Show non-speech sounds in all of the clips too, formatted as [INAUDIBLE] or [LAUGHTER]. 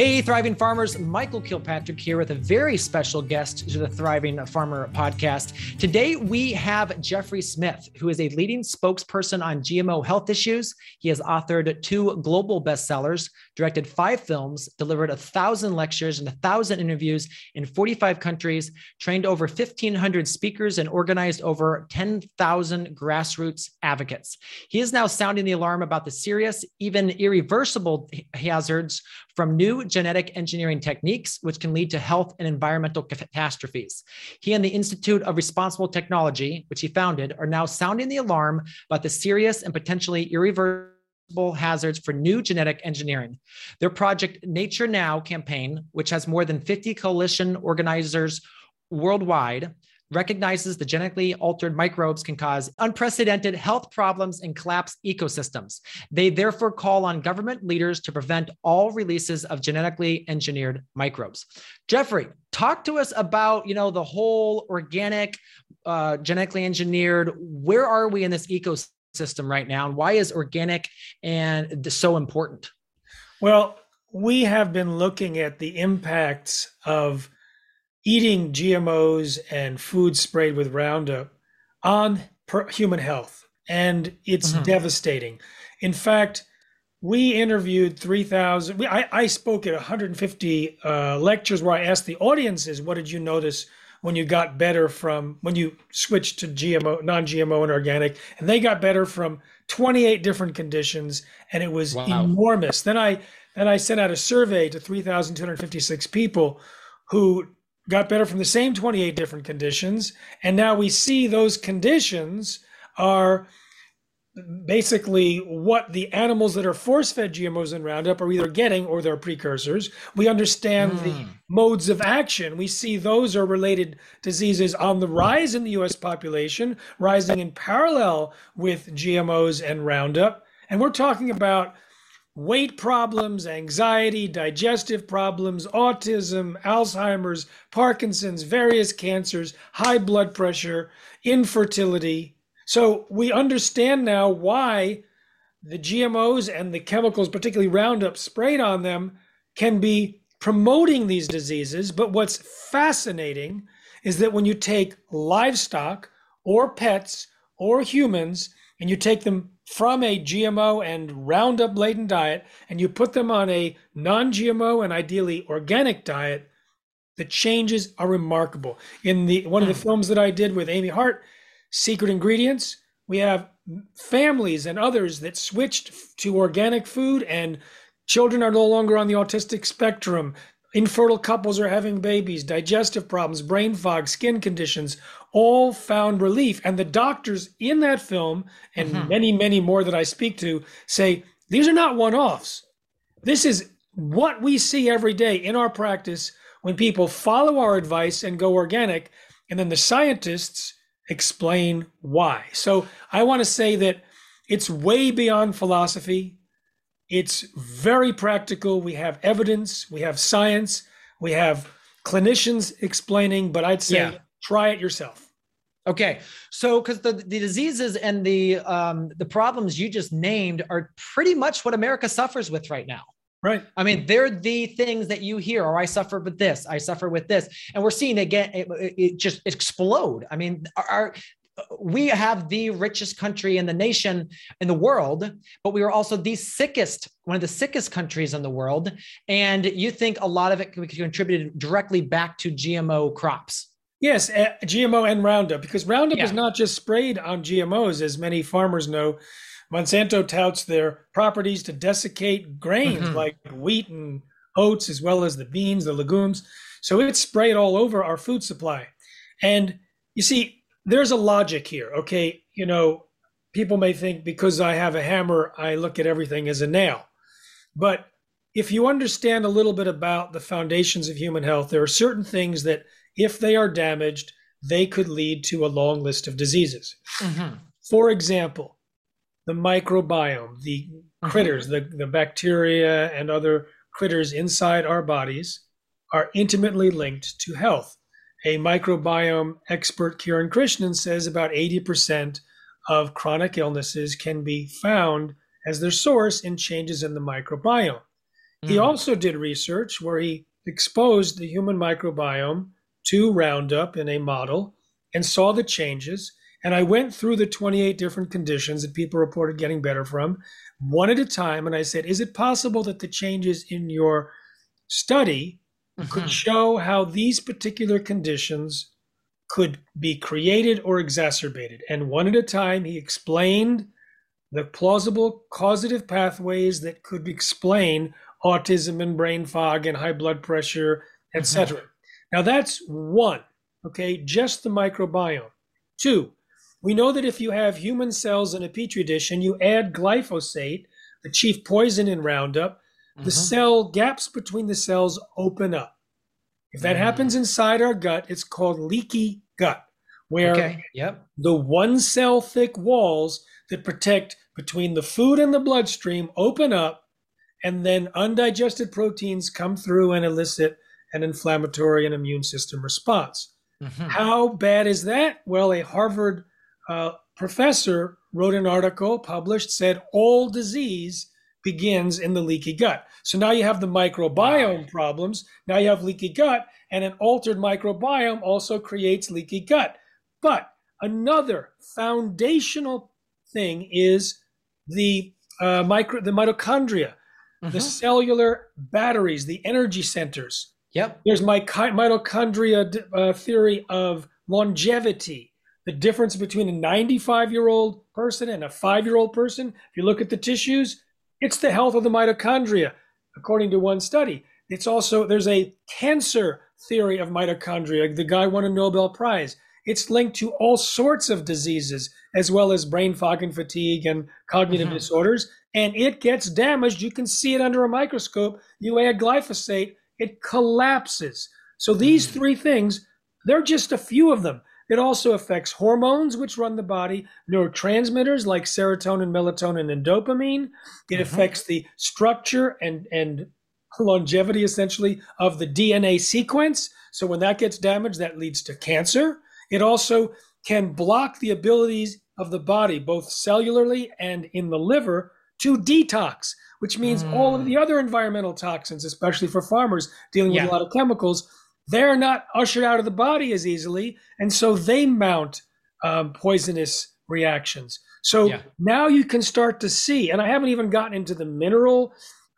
Hey, Thriving Farmers, Michael Kilpatrick here with a very special guest to the Thriving Farmer podcast. Today, we have Jeffrey Smith, who is a leading spokesperson on GMO health issues. He has authored two global bestsellers, directed five films, delivered a thousand lectures and a thousand interviews in 45 countries, trained over 1,500 speakers, and organized over 10,000 grassroots advocates. He is now sounding the alarm about the serious, even irreversible hazards from new genetic engineering techniques, which can lead to health and environmental catastrophes. He and the Institute of Responsible Technology, which he founded, are now sounding the alarm about the serious and potentially irreversible hazards for new genetic engineering. Their Protect Nature Now campaign, which has more than 50 coalition organizers worldwide, recognizes the genetically altered microbes can cause unprecedented health problems and collapse ecosystems. They therefore call on government leaders to prevent all releases of genetically engineered microbes. Jeffrey, talk to us about, you know, the whole organic, uh, genetically engineered, where are we in this ecosystem right now? And why is organic and so important? Well, we have been looking at the impacts of eating GMOs and food sprayed with Roundup on human health. And it's mm-hmm. devastating. In fact, we interviewed 3,000. I, I spoke at 150 uh, lectures where I asked the audiences, what did you notice when you got better from when you switched to GMO, non GMO, and organic? And they got better from 28 different conditions, and it was wow. enormous. Then I then I sent out a survey to 3,256 people who got better from the same 28 different conditions. And now we see those conditions are basically what the animals that are force fed GMOs and Roundup are either getting or their precursors. We understand mm. the hmm. modes of action. We see those are related diseases on the rise in the US population, rising in parallel with GMOs and Roundup. And we're talking about weight problems, anxiety, digestive problems, autism, Alzheimer's, Parkinson's, various cancers, high blood pressure, infertility. So we understand now why the GMOs and the chemicals, particularly Roundup, sprayed on them, can be promoting these diseases. But what's fascinating is that when you take livestock or pets or humans and you take them from a GMO and Roundup laden diet and you put them on a non GMO and ideally organic diet, the changes are remarkable. In the one of the hmm. films that I did with Amy Hart, Secret Ingredients, we have families and others that switched to organic food and children are no longer on the autistic spectrum infertile couples are having babies, digestive problems, brain fog, skin conditions, all found relief. And the doctors in that film, and mm-hmm. many, many more that I speak to, say these are not one offs. This is what we see every day in our practice when people follow our advice and go organic. And then the scientists explain why. So I want to say that it's way beyond philosophy. It's very practical. We have evidence, we have science, we have clinicians explaining, but I'd say yeah. try it yourself. Okay, so because the, the diseases and the um, the problems you just named are pretty much what America suffers with right now. Right. I mean, they're the things that you hear, or I suffer with this, I suffer with this. And we're seeing again, it, it just explode. I mean, our, we have the richest country in the nation in the world but we are also the sickest one of the sickest countries in the world and you think a lot of it can be contributed directly back to gmo crops yes uh, gmo and roundup because roundup yeah. is not just sprayed on gmos as many farmers know monsanto touts their properties to desiccate grains mm-hmm. like wheat and oats as well as the beans the legumes so it's sprayed all over our food supply and you see there's a logic here. Okay. You know, people may think because I have a hammer, I look at everything as a nail. But if you understand a little bit about the foundations of human health, there are certain things that, if they are damaged, they could lead to a long list of diseases. Mm-hmm. For example, the microbiome, the Mhm. critters, the, the bacteria and other critters inside our bodies are intimately linked to health. A microbiome expert, Kiran Krishnan, says about 80% of chronic illnesses can be found as their source in changes in the microbiome. He Mm. also did research where he exposed the human microbiome to Roundup in a model and saw the changes. And I went through the 28 different conditions that people reported getting better from one at a time. And I said, Is it possible that the changes in your study could Mhm. show how these particular conditions could be created or exacerbated? And one at a time, he explained the plausible causative pathways that could explain autism and brain fog and high blood pressure, etc. Now that's one, okay, just the microbiome. Two, we know that if you have human cells in a petri dish and you add glyphosate, the chief poison in Roundup, the Mhm. cell gaps between the cells open up. If that Mm. happens inside our gut, it's called leaky gut, where Okay. Yep. the one cell thick walls that protect between the food and the bloodstream open up, and then undigested proteins come through and elicit an inflammatory and immune system response. Mhm. How bad is that? Well, a Harvard uh, professor wrote an article published said all disease begins in the leaky gut. So now you have the microbiome problems. Now you have leaky gut, and an altered microbiome also creates leaky gut. But another foundational thing is the uh, micro the mitochondria, the Mhm. cellular batteries, the energy centers. Yep. There's my mitochondria uh, theory of longevity, the difference between a 95 year old person and a five year old person. If you look at the tissues, it's the health of the mitochondria, according to one study. It's also, there's a cancer theory of mitochondria. The guy won a Nobel Prize. It's linked to all sorts of diseases, as well as brain fog and fatigue and cognitive Mhm. disorders. And it gets damaged. You can see it under a microscope. You add glyphosate, it collapses. So these Mm. three things, they're just a few of them. It also affects hormones, which run the body, neurotransmitters like serotonin, melatonin, and dopamine. It Mhm. affects the structure and, and longevity, essentially, of the DNA sequence. So when that gets damaged, that leads to cancer. It also can block the abilities of the body, both cellularly and in the liver, to detox, which means all of Mm. the other environmental toxins, especially for farmers dealing with Yeah. a lot of chemicals, they're not ushered out of the body as easily. And so they mount um, poisonous reactions. So Yeah. now you can start to see, and I haven't even gotten into the mineral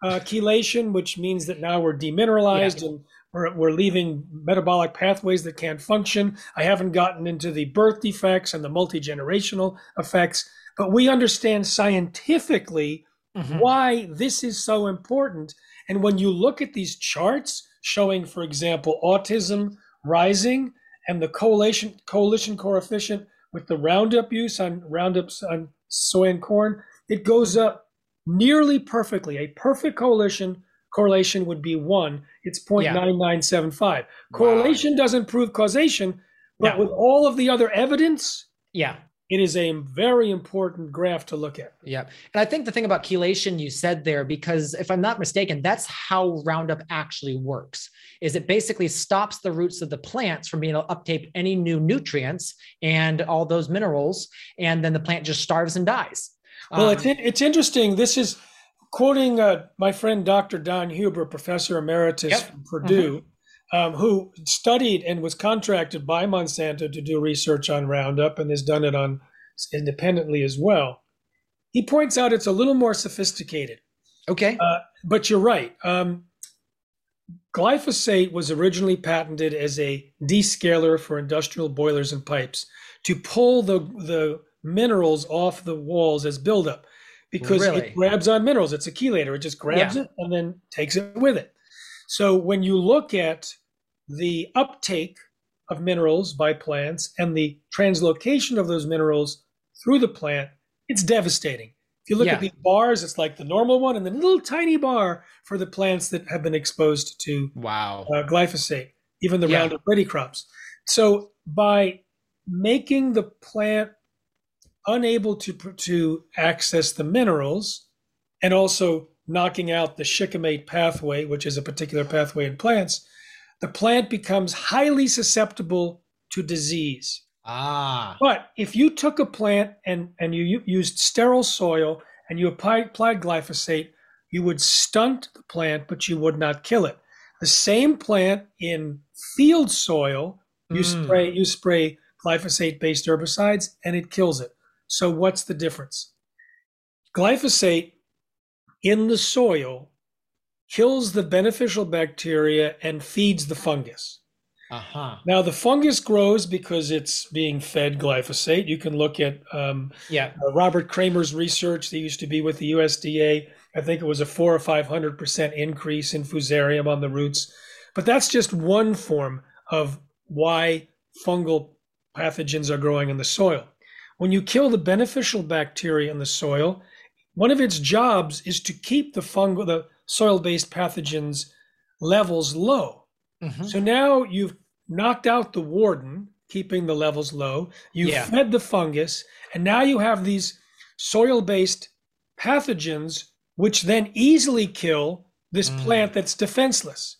uh, chelation, which means that now we're demineralized and we're, we're leaving metabolic pathways that can't function. I haven't gotten into the birth defects and the multi generational effects, but we understand scientifically Mhm. why this is so important. And when you look at these charts showing, for example, autism rising and the coalition coalition coefficient with the Roundup use on Roundups on soy and corn, it goes up nearly perfectly. A perfect coalition correlation would be one. It's 0.9975. Correlation doesn't prove causation, but No. with all of the other evidence, Yeah. It is a very important graph to look at. Yeah. And I think the thing about chelation you said there, because if I'm not mistaken, that's how Roundup actually works, is it basically stops the roots of the plants from being able to uptake any new nutrients and all those minerals. And then the plant just starves and dies. Well, Um, it's it's interesting. This is quoting uh, my friend Dr. Don Huber, professor emeritus Yep. Mm-hmm. from Purdue, um, who studied and was contracted by Monsanto to do research on Roundup and has done it on independently as well. He points out it's a little more sophisticated, okay. uh, but you're right. Um, glyphosate was originally patented as a descaler for industrial boilers and pipes to pull the the minerals off the walls as buildup because Really? it grabs on minerals. It's a chelator. It just grabs Yeah. it and then takes it with it. So when you look at the uptake of minerals by plants and the translocation of those minerals through the plant, it's devastating. If you look Yeah. at these bars, it's like the normal one and the little tiny bar for the plants that have been exposed to Wow. uh, glyphosate, even the Yeah. Roundup Ready crops. So by making the plant unable to to access the minerals, and also knocking out the shikimate pathway, which is a particular pathway in plants, the plant becomes highly susceptible to disease. Ah. But if you took a plant and, and you used sterile soil and you applied, applied glyphosate, you would stunt the plant, but you would not kill it. The same plant in field soil, you mm. spray you spray glyphosate-based herbicides, and it kills it. So what's the difference? Glyphosate in the soil kills the beneficial bacteria and feeds the fungus. Uh-huh. Now the fungus grows because it's being fed glyphosate. You can look at um, yeah uh, Robert Kremer's research. That used to be with the USDA. I think it was a four or five hundred percent increase in fusarium on the roots. But that's just one form of why fungal pathogens are growing in the soil. When you kill the beneficial bacteria in the soil, one of its jobs is to keep the fungal, the soil-based pathogens levels low. Mm-hmm. So now you've knocked out the warden, keeping the levels low. You yeah. fed the fungus, and now you have these soil-based pathogens, which then easily kill this mm. plant that's defenseless.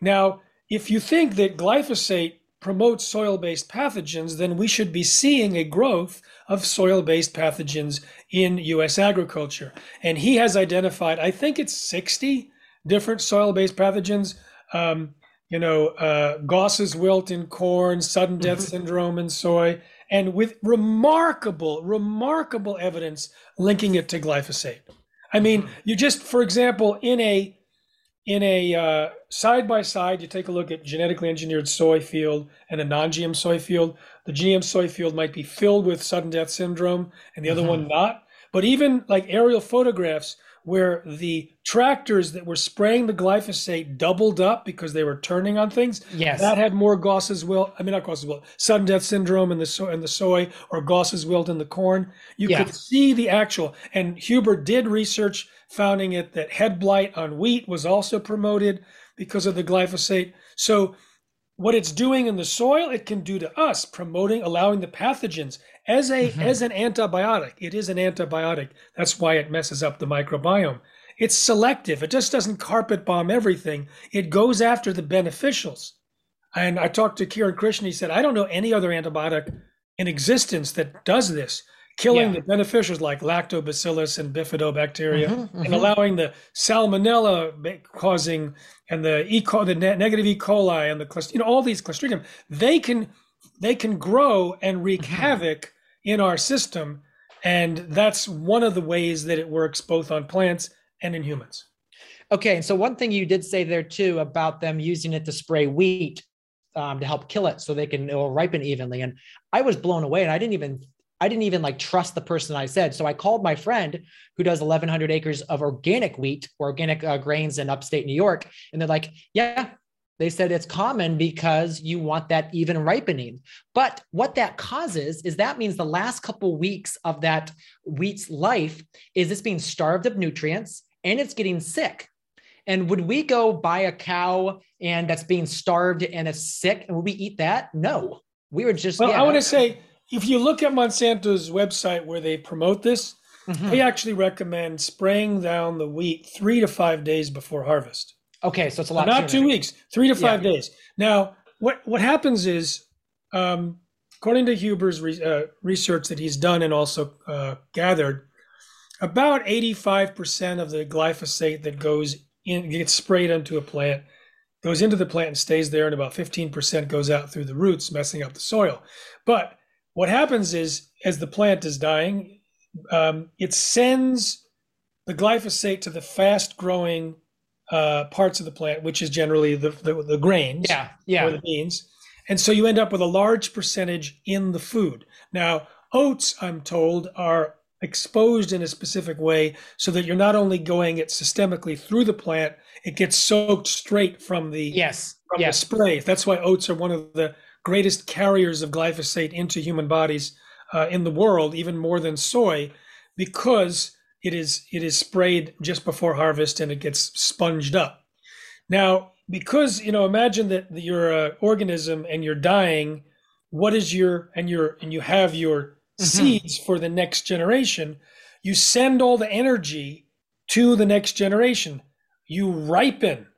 Now, if you think that glyphosate promotes soil based pathogens, then we should be seeing a growth of soil based pathogens in US agriculture. And he has identified, I think it's 60 different soil based pathogens. Um, you know, uh, Goss's wilt in corn, sudden death mm-hmm. syndrome in soy, and with remarkable, remarkable evidence linking it to glyphosate. I mean, mm-hmm. you just, for example, in a in a side by side, you take a look at genetically engineered soy field and a non-GM soy field. The GM soy field might be filled with sudden death syndrome, and the mm-hmm. other one not. But even like aerial photographs where the tractors that were spraying the glyphosate doubled up because they were turning on things. Yes, that had more Goss's wilt. I mean, not Goss's wilt, sudden death syndrome in the soy, in the soy, or Goss's wilt in the corn. You yeah. could see the actual. And Huber did research, finding it that head blight on wheat was also promoted because of the glyphosate. So what it's doing in the soil, it can do to us, promoting, allowing the pathogens as a mm-hmm. as an antibiotic. It is an antibiotic. That's why it messes up the microbiome. It's selective. It just doesn't carpet bomb everything. It goes after the beneficials. And I talked to Kiran Krishnan. He said, I don't know any other antibiotic in existence that does this, killing yeah. the beneficials like lactobacillus and bifidobacteria, mm-hmm, mm-hmm. and allowing the salmonella causing and the E. coli, the negative E. coli and the you know all these clostridium. They can they can grow and wreak mm-hmm. havoc in our system. And that's one of the ways that it works both on plants and in humans. Okay. And So, one thing you did say there too about them using it to spray wheat um, to help kill it so they can it'll ripen evenly. And I was blown away and I didn't even I didn't even like trust the person I said. So I called my friend who does 1100 acres of organic wheat or organic uh, grains in upstate New York. And they're like, yeah, they said it's common because you want that even ripening. But what that causes is that means the last couple weeks of that wheat's life is it's being starved of nutrients and it's getting sick. And would we go buy a cow and that's being starved and it's sick and would we eat that? No. We were just Well, yeah, I want to say if you look at Monsanto's website where they promote this, mm-hmm. they actually recommend spraying down the wheat 3 to 5 days before harvest. Okay, so it's a lot. Not two weeks, three to five yeah. days. Now, what what happens is, um, according to Huber's re- uh, research that he's done and also uh, gathered, about eighty five percent of the glyphosate that goes in gets sprayed onto a plant goes into the plant and stays there, and about fifteen percent goes out through the roots, messing up the soil. But what happens is, as the plant is dying, um, it sends the glyphosate to the fast growing uh, parts of the plant, which is generally the, the, the grains yeah, yeah. or the beans. And so you end up with a large percentage in the food. Now, oats, I'm told, are exposed in a specific way so that you're not only going it systemically through the plant, it gets soaked straight from the yes from yes. the spray. That's why oats are one of the greatest carriers of glyphosate into human bodies uh, in the world, even more than soy, because it is it is sprayed just before harvest and it gets sponged up. Now, because you know, imagine that you're an organism and you're dying. What is your and you're and you have your mm-hmm. seeds for the next generation. You send all the energy to the next generation. You ripen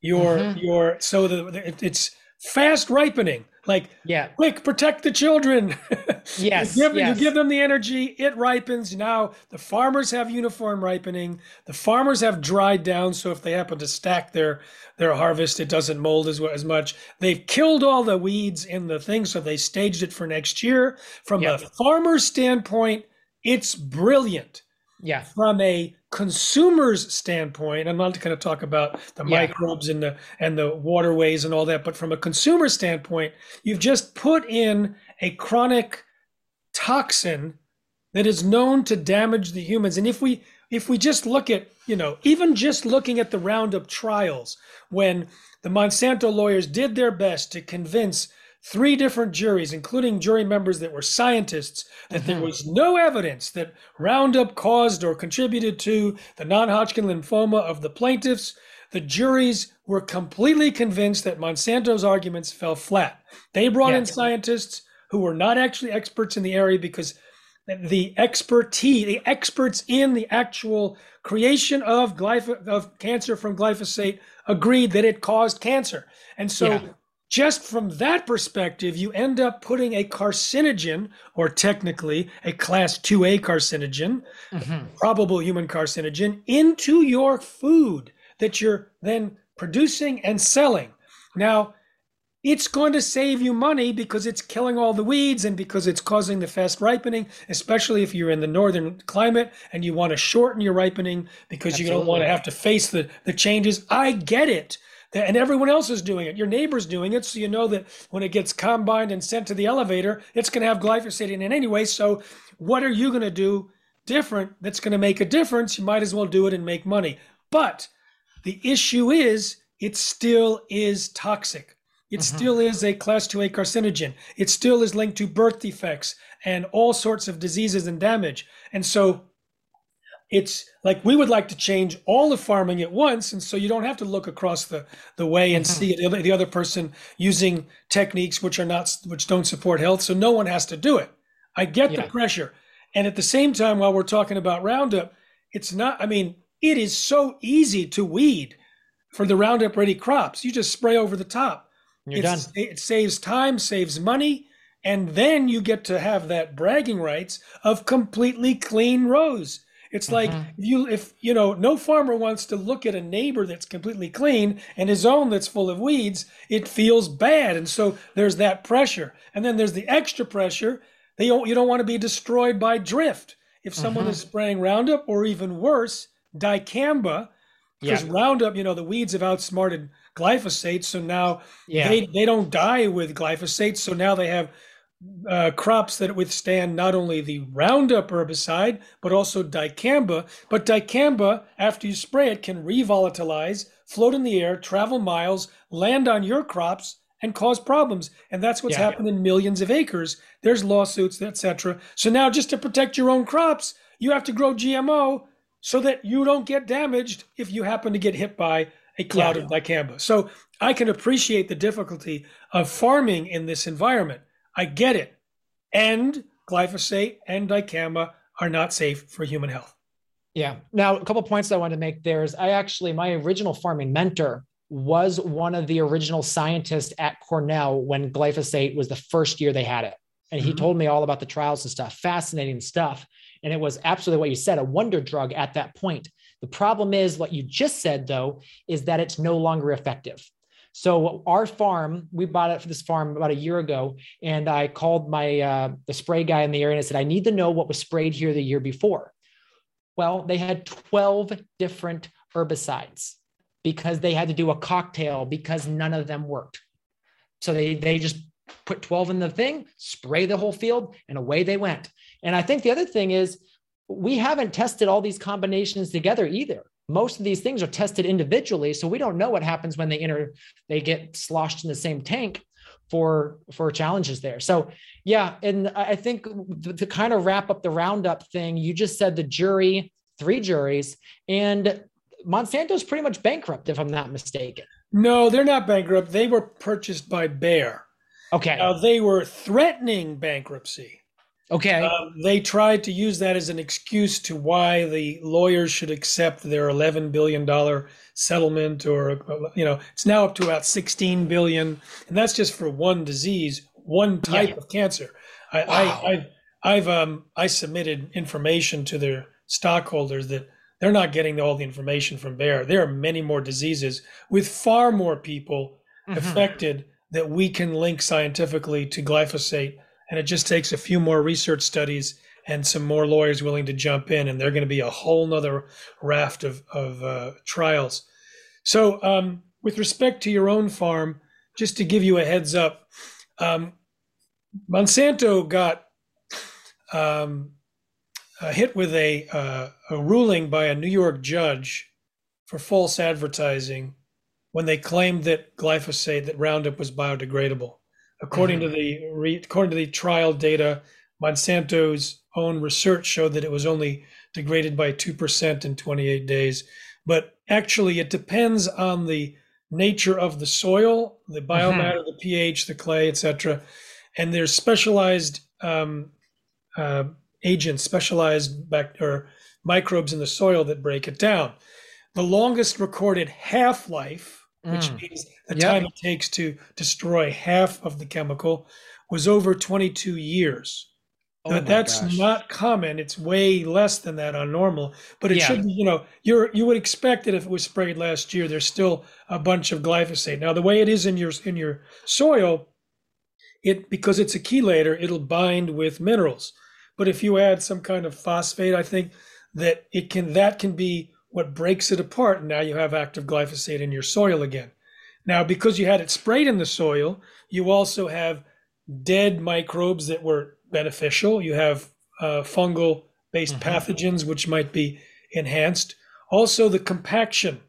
your mm-hmm. your so the, it's fast ripening. Like, yeah, quick, protect the children. [LAUGHS] Yes, you, give, yes. you give them the energy, it ripens. Now the farmers have uniform ripening. The farmers have dried down, so if they happen to stack their their harvest, it doesn't mold as as much. They've killed all the weeds in the thing, so they staged it for next year. From yep. a farmer's standpoint, it's brilliant. Yeah. From a consumer's standpoint, I'm not going to talk about the yeah. microbes and the and the waterways and all that, but from a consumer standpoint, you've just put in a chronic toxin that is known to damage the humans. And if we if we just look at, you know, even just looking at the Roundup trials, when the Monsanto lawyers did their best to convince three different juries, including jury members that were scientists, that mm-hmm. there was no evidence that Roundup caused or contributed to the non Hodgkin lymphoma of the plaintiffs. The juries were completely convinced that Monsanto's arguments fell flat. They brought yeah. in scientists who were not actually experts in the area because the expertise, the experts in the actual creation of glyph- of cancer from glyphosate agreed that it caused cancer. And so yeah just from that perspective, you end up putting a carcinogen, or technically a class 2A carcinogen, mm-hmm. probable human carcinogen, into your food that you're then producing and selling. Now, it's going to save you money because it's killing all the weeds and because it's causing the fast ripening, especially if you're in the northern climate and you want to shorten your ripening because Absolutely. you don't want to have to face the, the changes. I get it and everyone else is doing it. Your neighbor's doing it, so you know that when it gets combined and sent to the elevator, it's going to have glyphosate in it anyway. So, what are you going to do different that's going to make a difference? You might as well do it and make money. But the issue is, it still is toxic. It mm-hmm. still is a class 2A carcinogen. It still is linked to birth defects and all sorts of diseases and damage. And so it's like we would like to change all the farming at once and so you don't have to look across the, the way and mm-hmm. see the other, the other person using techniques which are not which don't support health so no one has to do it i get yeah. the pressure and at the same time while we're talking about roundup it's not i mean it is so easy to weed for the roundup ready crops you just spray over the top You're done. it saves time saves money and then you get to have that bragging rights of completely clean rows it's like mm-hmm. you if you know no farmer wants to look at a neighbor that's completely clean and his own that's full of weeds. It feels bad, and so there's that pressure, and then there's the extra pressure. They don't, you don't want to be destroyed by drift. If someone mm-hmm. is spraying Roundup or even worse, dicamba, because yeah. Roundup, you know, the weeds have outsmarted glyphosate, so now yeah. they they don't die with glyphosate. So now they have uh, crops that withstand not only the Roundup herbicide, but also dicamba. But dicamba, after you spray it, can revolatilize, float in the air, travel miles, land on your crops, and cause problems. And that's what's yeah. happened in millions of acres. There's lawsuits, etc. So now, just to protect your own crops, you have to grow GMO so that you don't get damaged if you happen to get hit by a cloud yeah. of dicamba. So I can appreciate the difficulty of farming in this environment. I get it. And glyphosate and dicamba are not safe for human health. Yeah. Now, a couple points I wanted to make there is I actually, my original farming mentor was one of the original scientists at Cornell when glyphosate was the first year they had it. And he mm-hmm. told me all about the trials and stuff, fascinating stuff. And it was absolutely what you said, a wonder drug at that point. The problem is what you just said, though, is that it's no longer effective. So our farm, we bought it for this farm about a year ago, and I called my uh, the spray guy in the area and I said, I need to know what was sprayed here the year before. Well, they had 12 different herbicides because they had to do a cocktail because none of them worked. So they they just put 12 in the thing, spray the whole field, and away they went. And I think the other thing is we haven't tested all these combinations together either most of these things are tested individually so we don't know what happens when they enter they get sloshed in the same tank for for challenges there. So yeah and i think to kind of wrap up the roundup thing you just said the jury three juries and monsanto's pretty much bankrupt if i'm not mistaken. No they're not bankrupt. They were purchased by bayer. Okay. Now they were threatening bankruptcy Okay. Um, they tried to use that as an excuse to why the lawyers should accept their 11 billion dollar settlement, or you know, it's now up to about 16 billion, and that's just for one disease, one type Yeah. of cancer. I, Wow. I, I've, I've um, I submitted information to their stockholders that they're not getting all the information from Bayer. There are many more diseases with far more people Mhm. affected that we can link scientifically to glyphosate. And it just takes a few more research studies and some more lawyers willing to jump in, and they're going to be a whole nother raft of, of uh, trials. So, um, with respect to your own farm, just to give you a heads up, um, Monsanto got um, uh, hit with a, uh, a ruling by a New York judge for false advertising when they claimed that glyphosate, that Roundup was biodegradable. According to the re, according to the trial data, Monsanto's own research showed that it was only degraded by two percent in 28 days. But actually, it depends on the nature of the soil, the biomatter, the pH, the clay, etc. And there's specialized um, uh, agents, specialized bac- or microbes in the soil that break it down. The longest recorded half life, which Mm. means the Yep. time it takes to destroy half of the chemical, was over 22 years. Oh my that's gosh. not common. It's way less than that on normal. But it Yeah. should be, you know, you're you would expect that if it was sprayed last year, there's still a bunch of glyphosate. Now the way it is in your in your soil, it because it's a chelator, it'll bind with minerals. But if you add some kind of phosphate, I think that it can that can be what breaks it apart. And now you have active glyphosate in your soil again. Now, because you had it sprayed in the soil, you also have dead microbes that were beneficial. You have uh, fungal based Mhm. pathogens, which might be enhanced. Also, the compaction,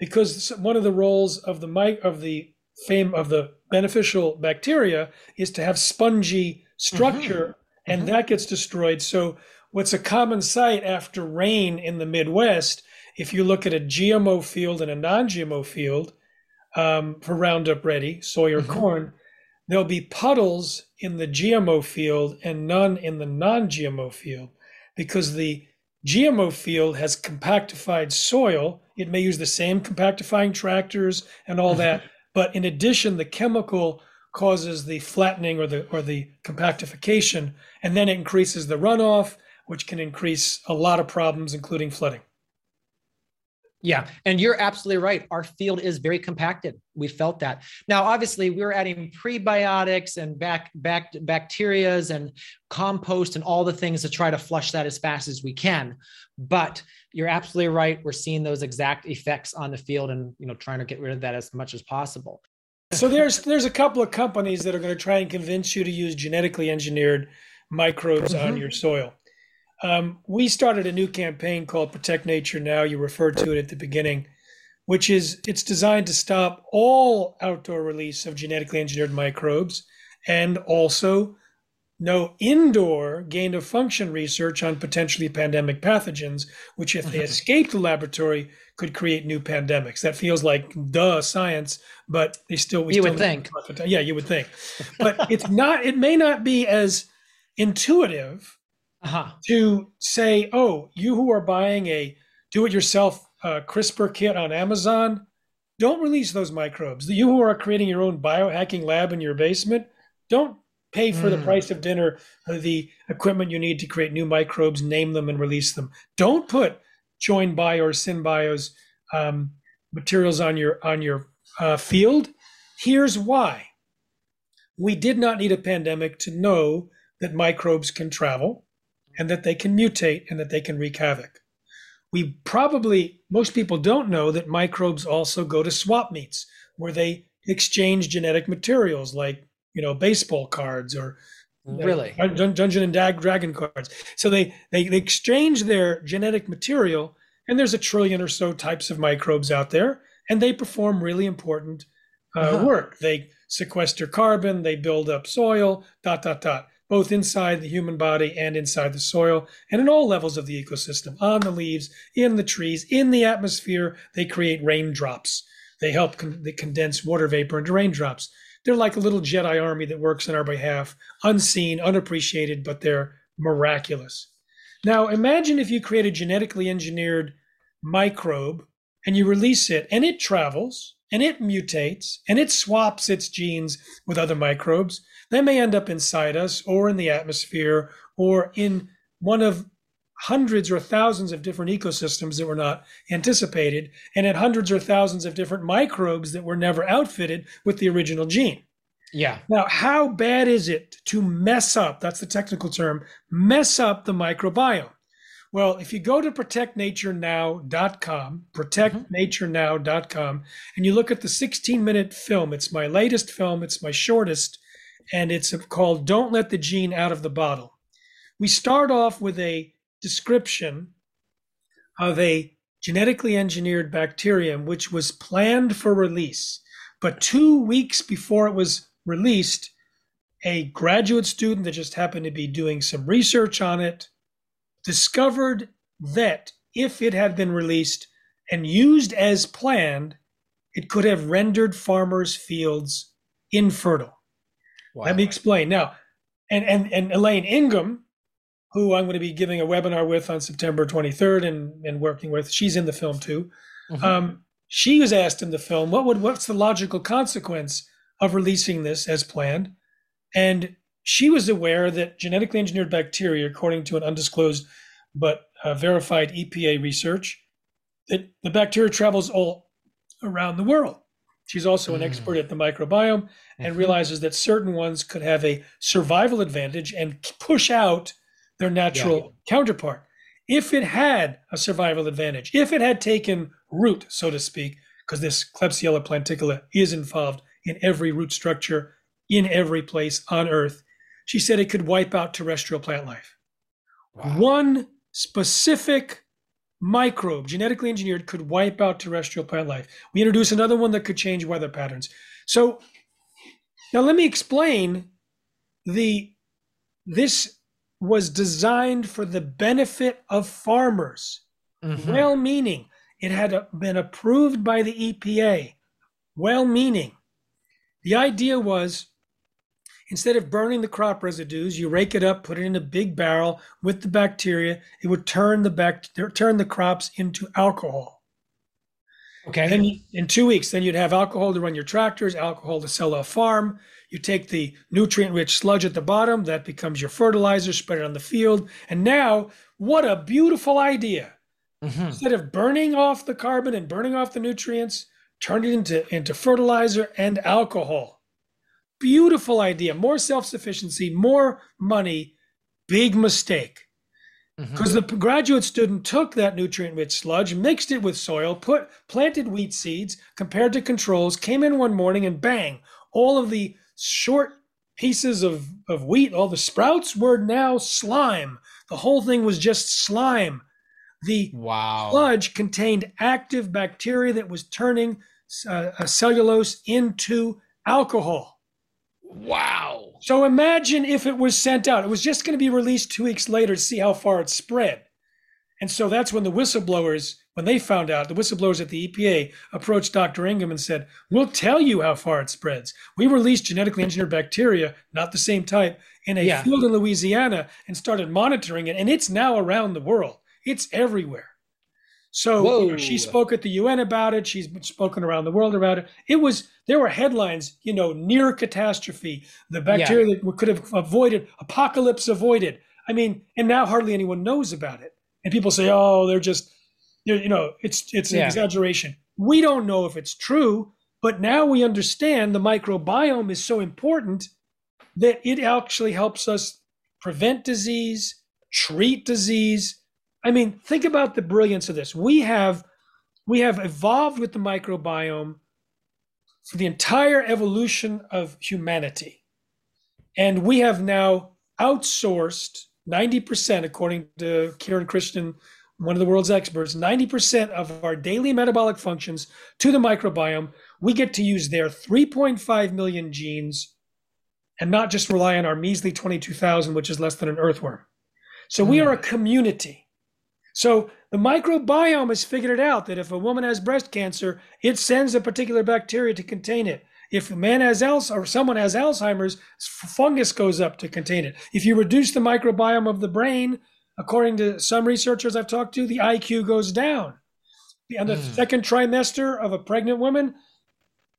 because one of the roles of the mic of the fame of the beneficial bacteria is to have spongy structure, and Mhm. that gets destroyed. So, what's a common sight after rain in the Midwest? If you look at a GMO field and a non-GMO field um, for Roundup Ready soy or Mhm. corn, there'll be puddles in the GMO field and none in the non-GMO field because the GMO field has compactified soil. It may use the same compactifying tractors and all that, [LAUGHS] but in addition, the chemical causes the flattening or the or the compactification, and then it increases the runoff, which can increase a lot of problems, including flooding. Yeah, and you're absolutely right. Our field is very compacted. We felt that. Now, obviously, we were adding prebiotics and back, back bacterias and compost and all the things to try to flush that as fast as we can. But you're absolutely right. We're seeing those exact effects on the field, and you know, trying to get rid of that as much as possible. So there's there's a couple of companies that are going to try and convince you to use genetically engineered microbes on Mhm. your soil. Um, we started a new campaign called Protect Nature Now. You referred to it at the beginning, which is it's designed to stop all outdoor release of genetically engineered microbes and also no indoor gain of function research on potentially pandemic pathogens, which if they Mhm. escape the laboratory could create new pandemics. That feels like duh science, but they still we You still would think. yeah, you would think, [LAUGHS] but it's not. It may not be as intuitive Uh-huh. to say, oh, you who are buying a do-it-yourself uh, CRISPR kit on Amazon, don't release those microbes. You who are creating your own biohacking lab in your basement, don't pay for the Mm. price of dinner uh, the equipment you need to create new microbes, name them, and release them. Don't put Joyn Bio or SynBio's um, materials on your on your uh, field. Here's why: we did not need a pandemic to know that microbes can travel and that they can mutate and that they can wreak havoc. We probably, most people don't know that microbes also go to swap meets where they exchange genetic materials like, you know, baseball cards or Really? Dun- Dungeon and Dag- Dragon cards. So they, they, they exchange their genetic material, and there's a trillion or so types of microbes out there, and they perform really important uh, Uh-huh. work. They sequester carbon, they build up soil, dot, dot, dot, both inside the human body and inside the soil, and in all levels of the ecosystem, on the leaves, in the trees, in the atmosphere. They create raindrops. They help con- they condense water vapor into raindrops. They're like a little Jedi army that works on our behalf, unseen, unappreciated, but they're miraculous. Now, imagine if you create a genetically engineered microbe and you release it and it travels and it mutates and it swaps its genes with other microbes. They may end up inside us or in the atmosphere or in one of hundreds or thousands of different ecosystems that were not anticipated and at hundreds or thousands of different microbes that were never outfitted with the original gene. Yeah. Now, how bad is it to mess up? That's the technical term mess up the microbiome. Well, if you go to protectnaturenow.com, protectnaturenow.com, mm-hmm. and you look at the 16 minute film, it's my latest film, it's my shortest, and it's called Don't Let the Gene Out of the Bottle. We start off with a description of a genetically engineered bacterium which was planned for release. But two weeks before it was released, a graduate student that just happened to be doing some research on it discovered that if it had been released and used as planned, it could have rendered farmers' fields infertile. Wow. Let me explain. Now, and, and, and Elaine Ingham, who I'm going to be giving a webinar with on September 23rd and, and working with, she's in the film too. Mm-hmm. Um, she was asked in the film, what would what's the logical consequence of releasing this as planned? And she was aware that genetically engineered bacteria, according to an undisclosed but uh, verified EPA research, that the bacteria travels all around the world. She's also an mm. expert at the microbiome and mm-hmm. realizes that certain ones could have a survival advantage and push out their natural yeah. counterpart. If it had a survival advantage, if it had taken root, so to speak, because this Klebsiella planticola is involved in every root structure in every place on Earth, she said it could wipe out terrestrial plant life. Wow. One specific microbe, genetically engineered, could wipe out terrestrial plant life. We introduce another one that could change weather patterns. So now let me explain the this was designed for the benefit of farmers. Mm-hmm. Well meaning. It had been approved by the EPA. Well meaning. The idea was Instead of burning the crop residues, you rake it up, put it in a big barrel with the bacteria. It would turn the back turn the crops into alcohol. Okay. Then in two weeks, then you'd have alcohol to run your tractors, alcohol to sell off farm. You take the nutrient-rich sludge at the bottom, that becomes your fertilizer, spread it on the field. And now, what a beautiful idea! Mm-hmm. Instead of burning off the carbon and burning off the nutrients, turn it into, into fertilizer and alcohol. Beautiful idea. More self sufficiency, more money. Big mistake. Because mm-hmm. the graduate student took that nutrient rich sludge, mixed it with soil, put planted wheat seeds, compared to controls, came in one morning and bang, all of the short pieces of, of wheat, all the sprouts were now slime. The whole thing was just slime. The wow. sludge contained active bacteria that was turning uh, cellulose into alcohol. Wow. So imagine if it was sent out. It was just going to be released two weeks later to see how far it spread. And so that's when the whistleblowers, when they found out, the whistleblowers at the EPA approached Dr. Ingham and said, We'll tell you how far it spreads. We released genetically engineered bacteria, not the same type, in a yeah. field in Louisiana and started monitoring it. And it's now around the world, it's everywhere. So you know, she spoke at the UN about it. She's spoken around the world about it. It was there were headlines, you know, near catastrophe, the bacteria yeah. that could have avoided, apocalypse avoided. I mean, and now hardly anyone knows about it. And people say, "Oh, they're just, you know, it's it's an yeah. exaggeration." We don't know if it's true, but now we understand the microbiome is so important that it actually helps us prevent disease, treat disease I mean, think about the brilliance of this. We have we have evolved with the microbiome for the entire evolution of humanity. And we have now outsourced 90%, according to Kiran Krishnan, one of the world's experts, 90% of our daily metabolic functions to the microbiome. We get to use their 3.5 million genes and not just rely on our measly 22,000, which is less than an earthworm. So we hmm. are a community. So the microbiome has figured it out that if a woman has breast cancer, it sends a particular bacteria to contain it. If a man has else or someone has Alzheimer's, fungus goes up to contain it. If you reduce the microbiome of the brain, according to some researchers I've talked to, the IQ goes down. In the mm. second trimester of a pregnant woman,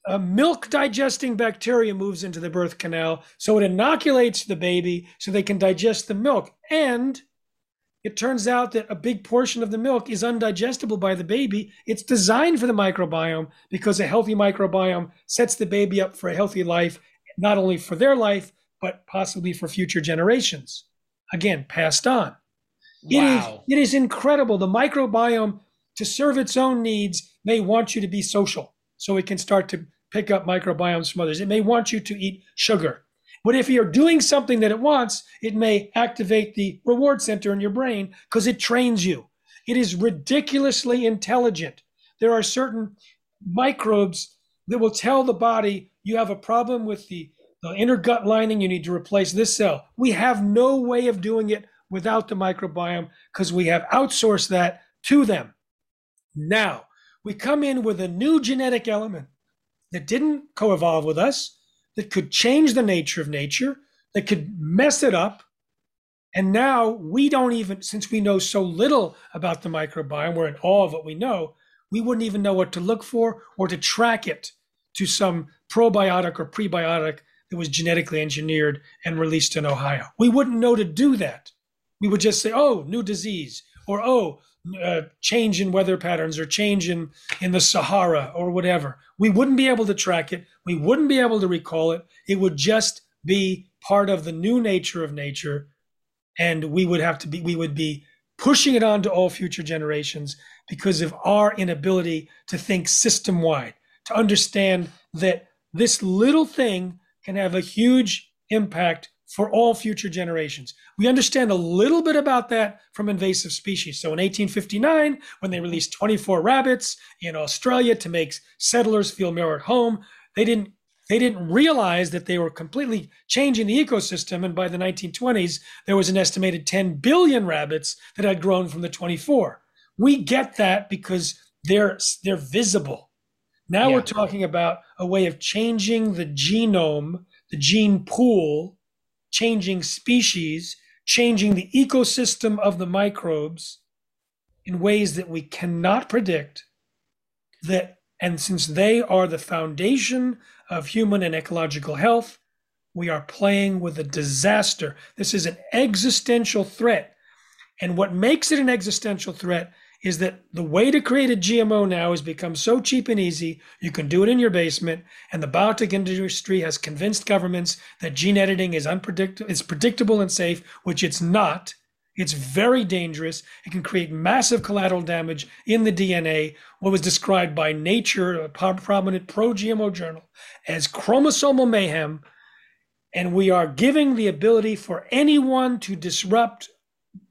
a milk digesting bacteria moves into the birth canal. So it inoculates the baby so they can digest the milk. And it turns out that a big portion of the milk is undigestible by the baby. It's designed for the microbiome because a healthy microbiome sets the baby up for a healthy life, not only for their life, but possibly for future generations. Again, passed on. Wow. It is, it is incredible. The microbiome, to serve its own needs, may want you to be social so it can start to pick up microbiomes from others. It may want you to eat sugar. But if you're doing something that it wants, it may activate the reward center in your brain because it trains you. It is ridiculously intelligent. There are certain microbes that will tell the body you have a problem with the, the inner gut lining, you need to replace this cell. We have no way of doing it without the microbiome because we have outsourced that to them. Now, we come in with a new genetic element that didn't co evolve with us, that could change the nature of nature, that could mess it up. And now we don't even, since we know so little about the microbiome, we're in awe of what we know, we wouldn't even know what to look for or to track it to some probiotic or prebiotic that was genetically engineered and released in Ohio. We wouldn't know to do that. We would just say, oh, new disease, or oh, uh, change in weather patterns or change in, in the Sahara or whatever. We wouldn't be able to track it. We wouldn't be able to recall it. It would just be part of the new nature of nature. And we would have to be, we would be pushing it on to all future generations because of our inability to think system wide, to understand that this little thing can have a huge impact for all future generations. We understand a little bit about that from invasive species. So in 1859, when they released 24 rabbits in Australia to make settlers feel more at home, they didn't they didn't realize that they were completely changing the ecosystem. And by the 1920s, there was an estimated 10 billion rabbits that had grown from the 24. We get that because they're they're visible. Now yeah. we're talking about a way of changing the genome, the gene pool changing species, changing the ecosystem of the microbes in ways that we cannot predict that and since they are the foundation of human and ecological health we are playing with a disaster this is an existential threat and what makes it an existential threat is that the way to create a GMO now has become so cheap and easy. You can do it in your basement, and the biotech industry has convinced governments that gene editing is unpredictable, is predictable and safe, which it's not. It's very dangerous. It can create massive collateral damage in the DNA. What was described by Nature, a prominent pro-GMO journal, as chromosomal mayhem. And we are giving the ability for anyone to disrupt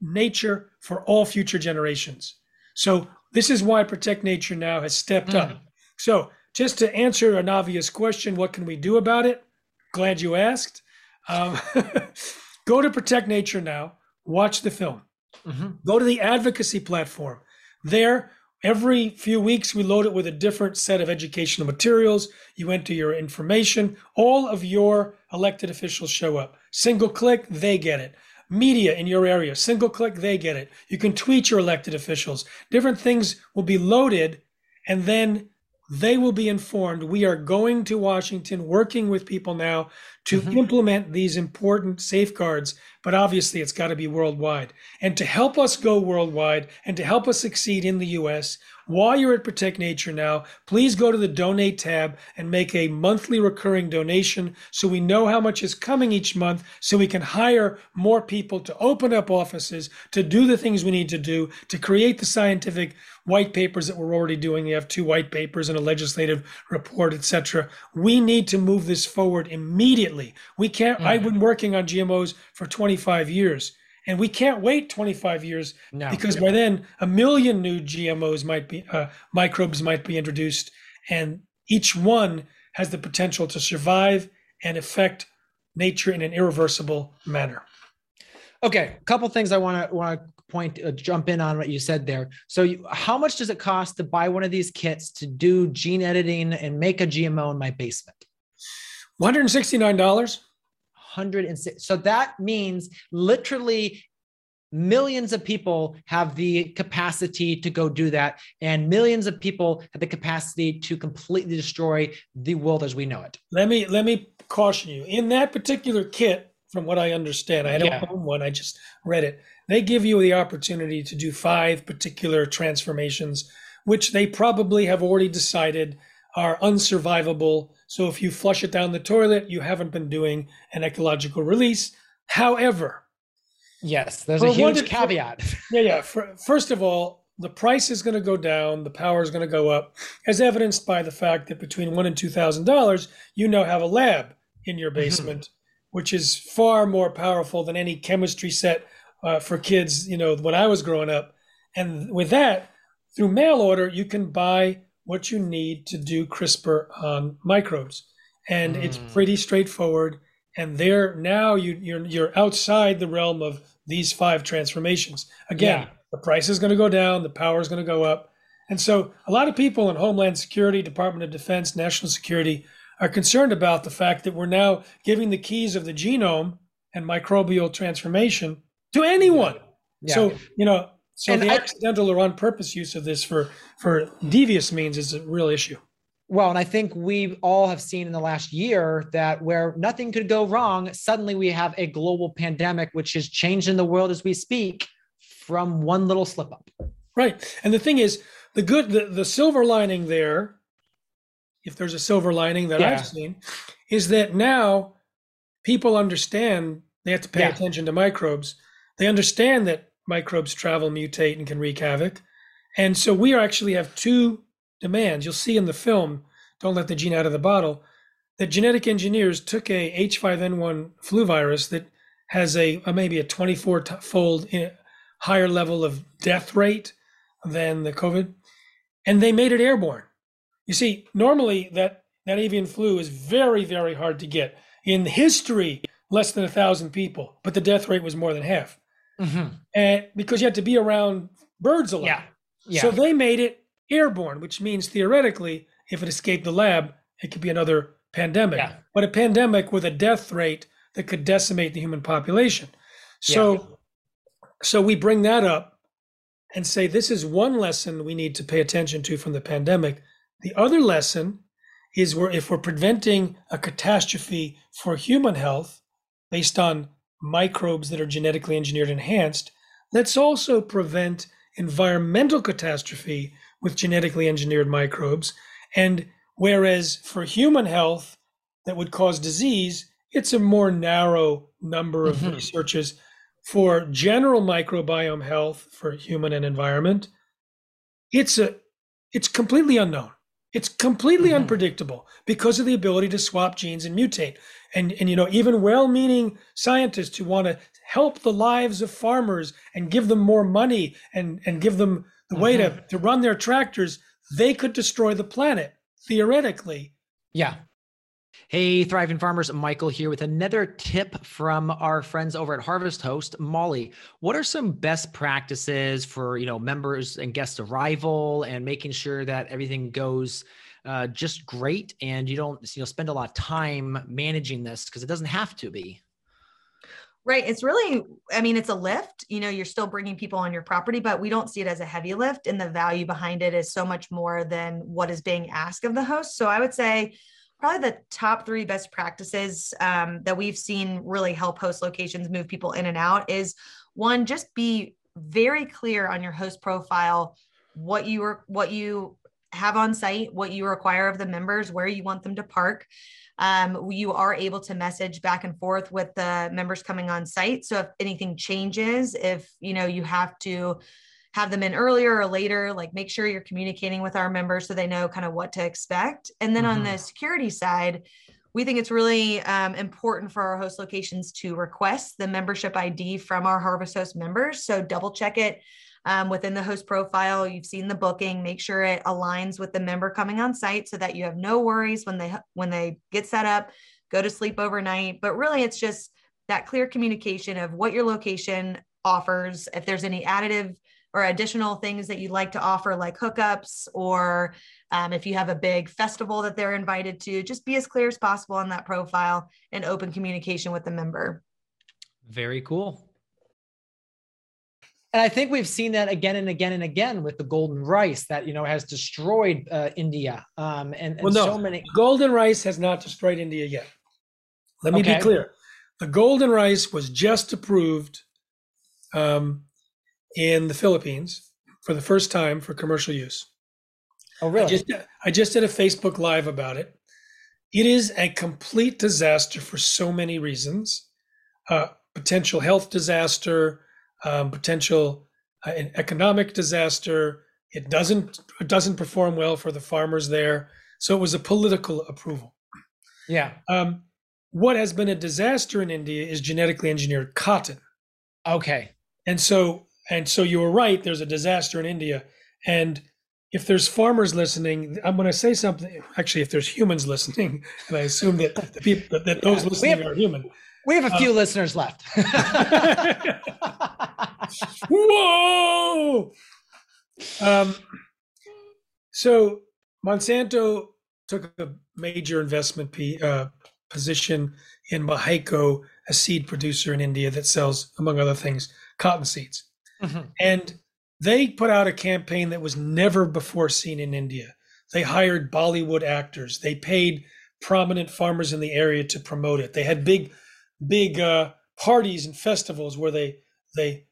nature for all future generations. So this is why Protect Nature Now has stepped mm. up. So just to answer an obvious question, what can we do about it? Glad you asked. Um, [LAUGHS] go to Protect Nature Now, watch the film. Mm-hmm. Go to the advocacy platform. There, every few weeks, we load it with a different set of educational materials. You enter your information. All of your elected officials show up. Single click, they get it media in your area. Single click, they get it. You can tweet your elected officials. Different things will be loaded, and then they will be informed. We are going to Washington, working with people now to mm-hmm. implement these important safeguards, but obviously it's got to be worldwide. And to help us go worldwide and to help us succeed in the US, while you're at Protect Nature now, please go to the donate tab and make a monthly recurring donation so we know how much is coming each month so we can hire more people to open up offices, to do the things we need to do, to create the scientific white papers that we're already doing. We have two white papers and a legislative report, etc. We need to move this forward immediately. We can't, mm-hmm. I've been working on GMOs for 25 years. And we can't wait 25 years no, because by then a million new GMOs might be, uh, microbes might be introduced, and each one has the potential to survive and affect nature in an irreversible manner. Okay, a couple things I want to want to point uh, jump in on what you said there. So, you, how much does it cost to buy one of these kits to do gene editing and make a GMO in my basement? $169. 106. So that means literally millions of people have the capacity to go do that and millions of people have the capacity to completely destroy the world as we know it let me let me caution you in that particular kit from what i understand i don't Yeah. own one i just read it they give you the opportunity to do five particular transformations which they probably have already decided are unsurvivable so if you flush it down the toilet you haven't been doing an ecological release however yes there's a huge to- caveat [LAUGHS] Yeah, yeah. For, first of all, the price is going to go down, the power is going to go up, as evidenced by the fact that between one and two thousand dollars, you now have a lab in your basement, which is far more powerful than any chemistry set uh, for kids. You know, when I was growing up, and with that, through mail order, you can buy what you need to do CRISPR on microbes, and it's Mm. pretty straightforward. And there now you you're you're outside the realm of these five transformations. Again, Yeah. the price is going to go down, the power is going to go up. And so a lot of people in Homeland Security, Department of Defense, National Security are concerned about the fact that we're now giving the keys of the genome and microbial transformation to anyone. yeah So, you know, so And the I- accidental or on purpose use of this for for devious means is a real issue. Well, and I think we all have seen in the last year that where nothing could go wrong, suddenly we have a global pandemic, which is changing the world as we speak from one little slip up. Right. And the thing is, the good, the, the silver lining there, if there's a silver lining that Yeah. I've seen, is that now people understand they have to pay Yeah. attention to microbes. They understand that microbes travel, mutate, and can wreak havoc. And so we actually have two demands. You'll see in the film, Don't Let the Gene Out of the Bottle, that genetic engineers took a H5N1 flu virus that has a, a maybe a 24 fold higher level of death rate than the COVID, and they made it airborne. You see, normally that, that avian flu is very, very hard to get. In history, less than a thousand people, but the death rate was more than half. Mm-hmm. And because you had to be around birds a lot. Yeah. Yeah. So they made it airborne, which means theoretically, if it escaped the lab, it could be another pandemic. Yeah. But a pandemic with a death rate that could decimate the human population. So so we bring that up and say this is one lesson we need to pay attention to from the pandemic. The other lesson is where if we're preventing a catastrophe for human health based on microbes that are genetically engineered enhanced, let's also prevent environmental catastrophe with genetically engineered microbes. And whereas for human health that would cause disease, it's a more narrow number of Mhm. researchers. For general microbiome health for human and environment, it's a it's completely unknown. It's completely Mhm. unpredictable because of the ability to swap genes and mutate. And and you know, even well-meaning scientists who want to help the lives of farmers and give them more money and and give them the way to, to run their tractors, they could destroy the planet theoretically. Yeah. Hey, thriving farmers, Michael here with another tip from our friends over at Harvest Host, Molly. What are some best practices for you know members and guest arrival and making sure that everything goes uh, just great and you don't you know spend a lot of time managing this because it doesn't have to be. Right. It's really, I mean, it's a lift. You know, you're still bringing people on your property, but we don't see it as a heavy lift. And the value behind it is so much more than what is being asked of the host. So I would say probably the top three best practices um, that we've seen really help host locations move people in and out is one, just be very clear on your host profile, what you are, what you have on site, what you require of the members, where you want them to park um, you are able to message back and forth with the members coming on site. So if anything changes, if you know you have to have them in earlier or later, like make sure you're communicating with our members so they know kind of what to expect. And then on Mhm. the security side, we think it's really um, important for our host locations to request the membership ID from our Harvest Host members. So double check it um, within the host profile. You've seen the booking. Make sure it aligns with the member coming on site so that you have no worries when they when they get set up, go to sleep overnight. But really, it's just that clear communication of what your location offers. If there's any additive or additional things that you'd like to offer, like hookups, or um, if you have a big festival that they're invited to, just be as clear as possible on that profile and open communication with the member. Very cool. And I think we've seen that again and again and again with the golden rice that you know has destroyed uh, India. Um, and, and well, no, so many golden rice has not destroyed India yet. Let me Okay. be clear: the golden rice was just approved um, in the Philippines for the first time for commercial use. Oh, I really? just I just did a Facebook live about it. It is a complete disaster for so many reasons. Uh, potential health disaster, um, potential uh, an economic disaster. It doesn't it doesn't perform well for the farmers there. So it was a political approval. yeah. Um, what has been a disaster in India is genetically engineered cotton. Okay. And so, and so you were right. There's a disaster in India, and if there's farmers listening, I'm going to say something. Actually, if there's humans listening, [LAUGHS] and I assume that the people that, that those Yeah, listening have- are human. We have a Uh, few listeners left. [LAUGHS] Whoa! Um, so Monsanto took a major investment p- uh, position in Mahyco, a seed producer in India that sells, among other things, cotton seeds. Mhm. And they put out a campaign that was never before seen in India. They hired Bollywood actors. They paid prominent farmers in the area to promote it. They had big, big uh, parties and festivals where they they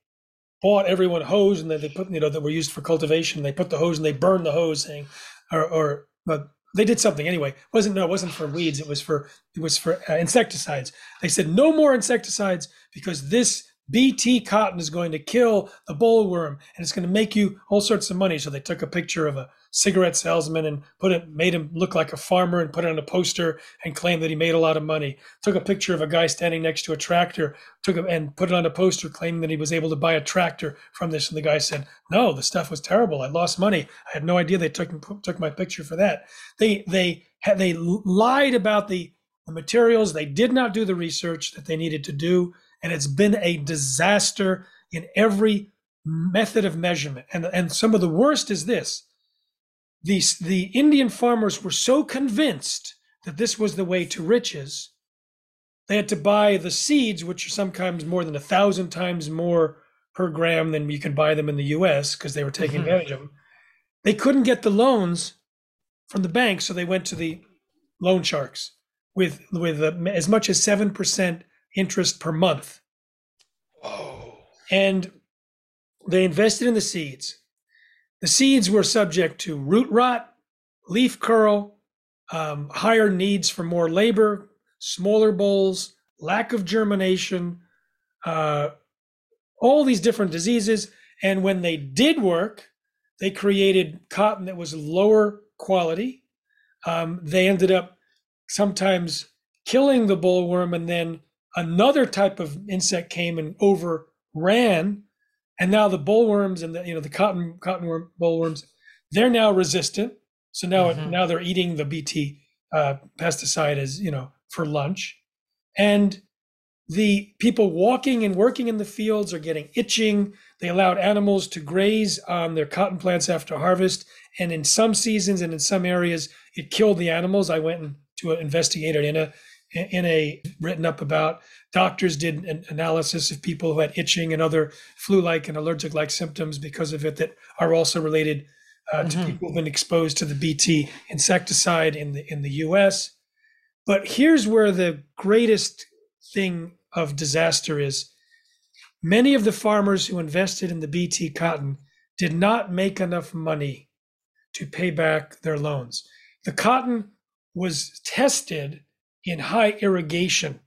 bought everyone hose and they, they put you know that were used for cultivation. They put the hose and they burned the hose, saying, or or but they did something anyway. It wasn't no, it wasn't for weeds. It was for it was for uh, insecticides. They said no more insecticides because this BT cotton is going to kill the bollworm and it's going to make you all sorts of money. So they took a picture of a cigarette salesman and put it, made him look like a farmer and put it on a poster and claimed that he made a lot of money. Took a picture of a guy standing next to a tractor, took it and put it on a poster claiming that he was able to buy a tractor from this. And the guy said, "No, the stuff was terrible. I lost money. I had no idea they took took my picture for that." They they had they lied about the the materials. They did not do the research that they needed to do and it's been a disaster in every method of measurement. And and some of the worst is this: these the Indian farmers were so convinced that this was the way to riches, they had to buy the seeds, which are sometimes more than a thousand times more per gram than you can buy them in the U.S. because they were taking Mhm. advantage of them. They couldn't get the loans from the bank, so they went to the loan sharks with with uh, as much as seven percent interest per month. And they invested in the seeds. The seeds were subject to root rot, leaf curl, um, higher needs for more labor, smaller bolls, lack of germination, uh, all these different diseases. And when they did work, they created cotton that was lower quality. Um, they ended up sometimes killing the bollworm, and then another type of insect came and overran. And now the bollworms and the you know the cotton cottonworm bollworms, they're now resistant. So now it, Mhm. now they're eating the BT uh, pesticide as you know for lunch, and the people walking and working in the fields are getting itching. They allowed animals to graze on their cotton plants after harvest, and in some seasons and in some areas, it killed the animals. I went and to investigate it in a in a written up about. Doctors did an analysis of people who had itching and other flu-like and allergic-like symptoms because of it that are also related uh, to Mhm. people who've been exposed to the BT insecticide in the in the U.S. But here's where the greatest thing of disaster is: many of the farmers who invested in the BT cotton did not make enough money to pay back their loans. The cotton was tested in high irrigation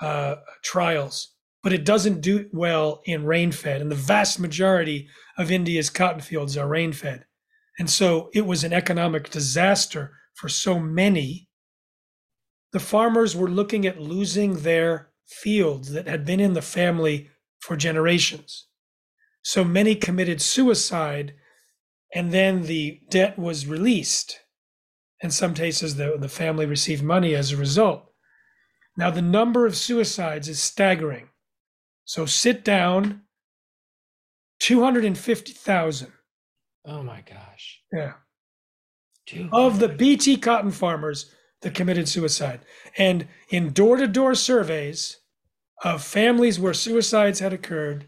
uh, trials, but it doesn't do well in rain fed. And the vast majority of India's cotton fields are rain fed. And so it was an economic disaster for so many. The farmers were looking at losing their fields that had been in the family for generations. So many committed suicide, and then the debt was released. In some cases, the, the family received money as a result. Now, the number of suicides is staggering. So sit down 250,000. Oh my gosh. Yeah. Of the BT cotton farmers that committed suicide. And in door to door surveys of families where suicides had occurred,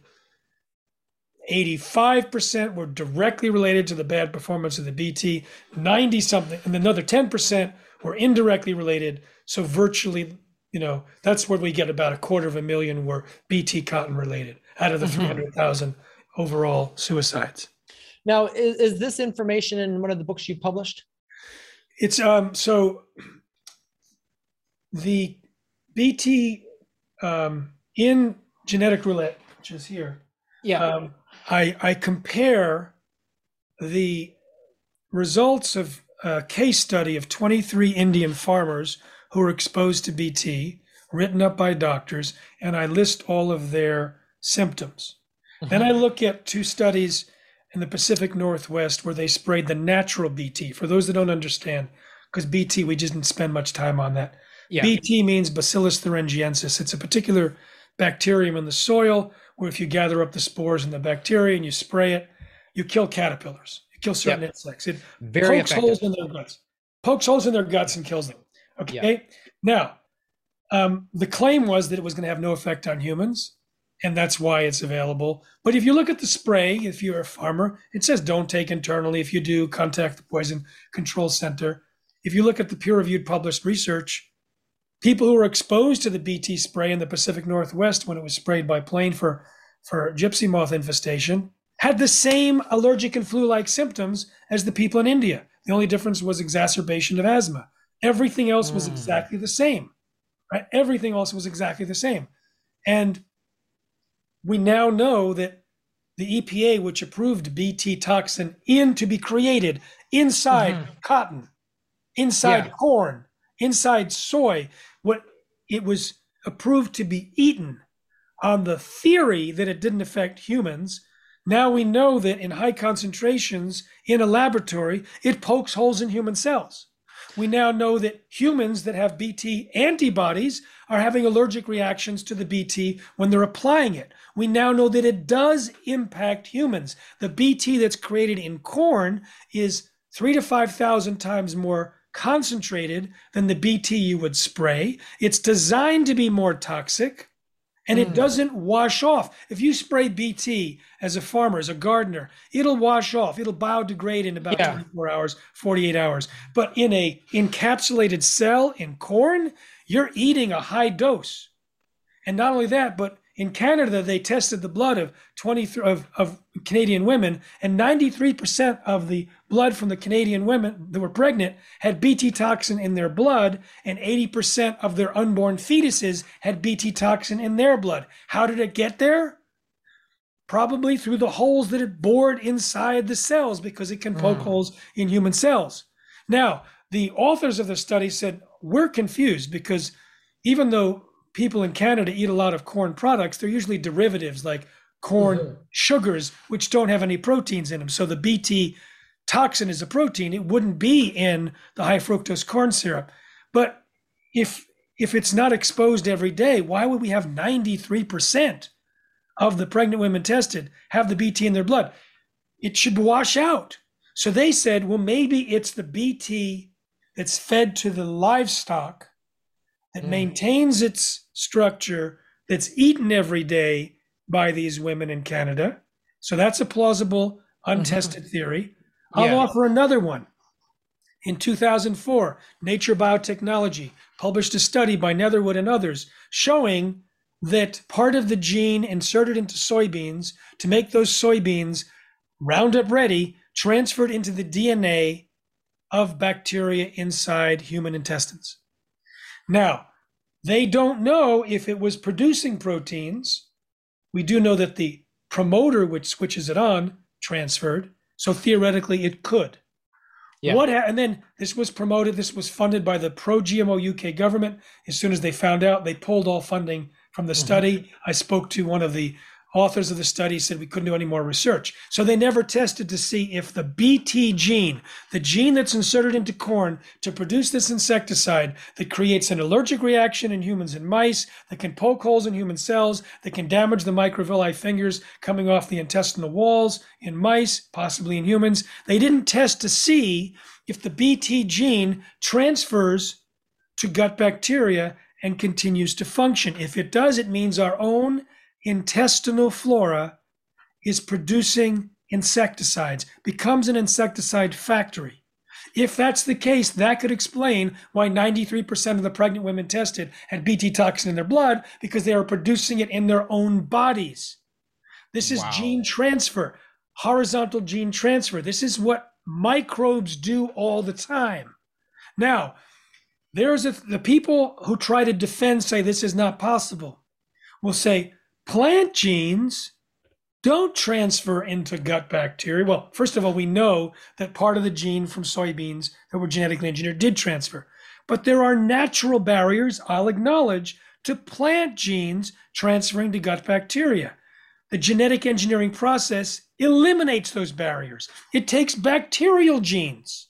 85% were directly related to the bad performance of the BT, 90 something, and another 10% were indirectly related. So virtually, you know, that's where we get about a quarter of a million were BT cotton related out of the Mhm. 300,000 overall suicides. Now, is, is this information in one of the books you published? It's um so the BT um, in genetic roulette, which is here. Yeah. Um, I I compare the results of a case study of 23 Indian farmers who were exposed to BT, written up by doctors, and I list all of their symptoms. Mm-hmm. Then I look at two studies in the Pacific Northwest where they sprayed the natural BT. For those that don't understand, because BT, we just didn't spend much time on that. yeah. BT means Bacillus thuringiensis. It's a particular bacterium in the soil where if you gather up the spores and the bacteria and you spray it, you kill caterpillars. You kill certain Yep. insects. It Very pokes effective. holes in their guts. Pokes holes in their guts and kills them. Okay. Now, um, the claim was that it was going to have no effect on humans, and that's why it's available. But if you look at the spray, if you're a farmer, it says don't take internally. If you do, contact the Poison Control Center. If you look at the peer-reviewed published research, people who were exposed to the BT spray in the Pacific Northwest when it was sprayed by plane for for gypsy moth infestation had the same allergic and flu-like symptoms as the people in India. The only difference was exacerbation of asthma. Everything else was Mm. exactly the same. Right? Everything else was exactly the same. And we now know that the EPA, which approved BT toxin in to be created inside Mhm. cotton, inside Yeah. corn, inside soy, it was approved to be eaten on the theory that it didn't affect humans. Now we know that in high concentrations in a laboratory, it pokes holes in human cells. We now know that humans that have BT antibodies are having allergic reactions to the BT when they're applying it. We now know that it does impact humans. The BT that's created in corn is three to 5,000 times more concentrated than the BT you would spray. It's designed to be more toxic and it Mm. doesn't wash off. If you spray BT as a farmer, as a gardener, it'll wash off. It'll biodegrade in about Yeah. 24 hours, 48 hours. But in a encapsulated cell in corn, you're eating a high dose. And not only that, but in Canada, they tested the blood of 23 of, of Canadian women, and 93% of the blood from the Canadian women that were pregnant had BT toxin in their blood, and 80% of their unborn fetuses had BT toxin in their blood. How did it get there? Probably through the holes that it bored inside the cells because it can poke Mm. holes in human cells. Now, the authors of the study said, We're confused because even though people in Canada eat a lot of corn products, they're usually derivatives like corn Mhm. sugars, which don't have any proteins in them. So the BT toxin is a protein. It wouldn't be in the high fructose corn syrup. But if if it's not exposed every day, why would we have 93% of the pregnant women tested have the BT in their blood? It should wash out. So they said, well, maybe it's the BT that's fed to the livestock that Mm. maintains its structure that's eaten every day by these women in Canada. So that's a plausible, untested mm-hmm. theory. I'll Yeah. offer another one. In 2004, Nature Biotechnology published a study by Netherwood and others showing that part of the gene inserted into soybeans to make those soybeans Roundup ready transferred into the DNA of bacteria inside human intestines. Now, they don't know if it was producing proteins. We do know that the promoter, which switches it on, transferred. So theoretically, it could. Yeah. What ha- and then this was promoted. This was funded by the pro GMO UK government. As soon as they found out, they pulled all funding from the Mhm. study. I spoke to one of the authors of the study said we couldn't do any more research. So they never tested to see if the BT gene, the gene that's inserted into corn to produce this insecticide that creates an allergic reaction in humans and mice, that can poke holes in human cells, that can damage the microvilli fingers coming off the intestinal walls in mice, possibly in humans, they didn't test to see if the BT gene transfers to gut bacteria and continues to function. If it does, it means our own intestinal flora is producing insecticides, becomes an insecticide factory. If that's the case, that could explain why 93% of the pregnant women tested had BT toxin in their blood because they are producing it in their own bodies. This is wow. gene transfer, horizontal gene transfer. This is what microbes do all the time. Now, there's a, the people who try to defend say this is not possible will say Plant genes don't transfer into gut bacteria. Well, first of all, we know that part of the gene from soybeans that were genetically engineered did transfer. But there are natural barriers, I'll acknowledge, to plant genes transferring to gut bacteria. The genetic engineering process eliminates those barriers. It takes bacterial genes,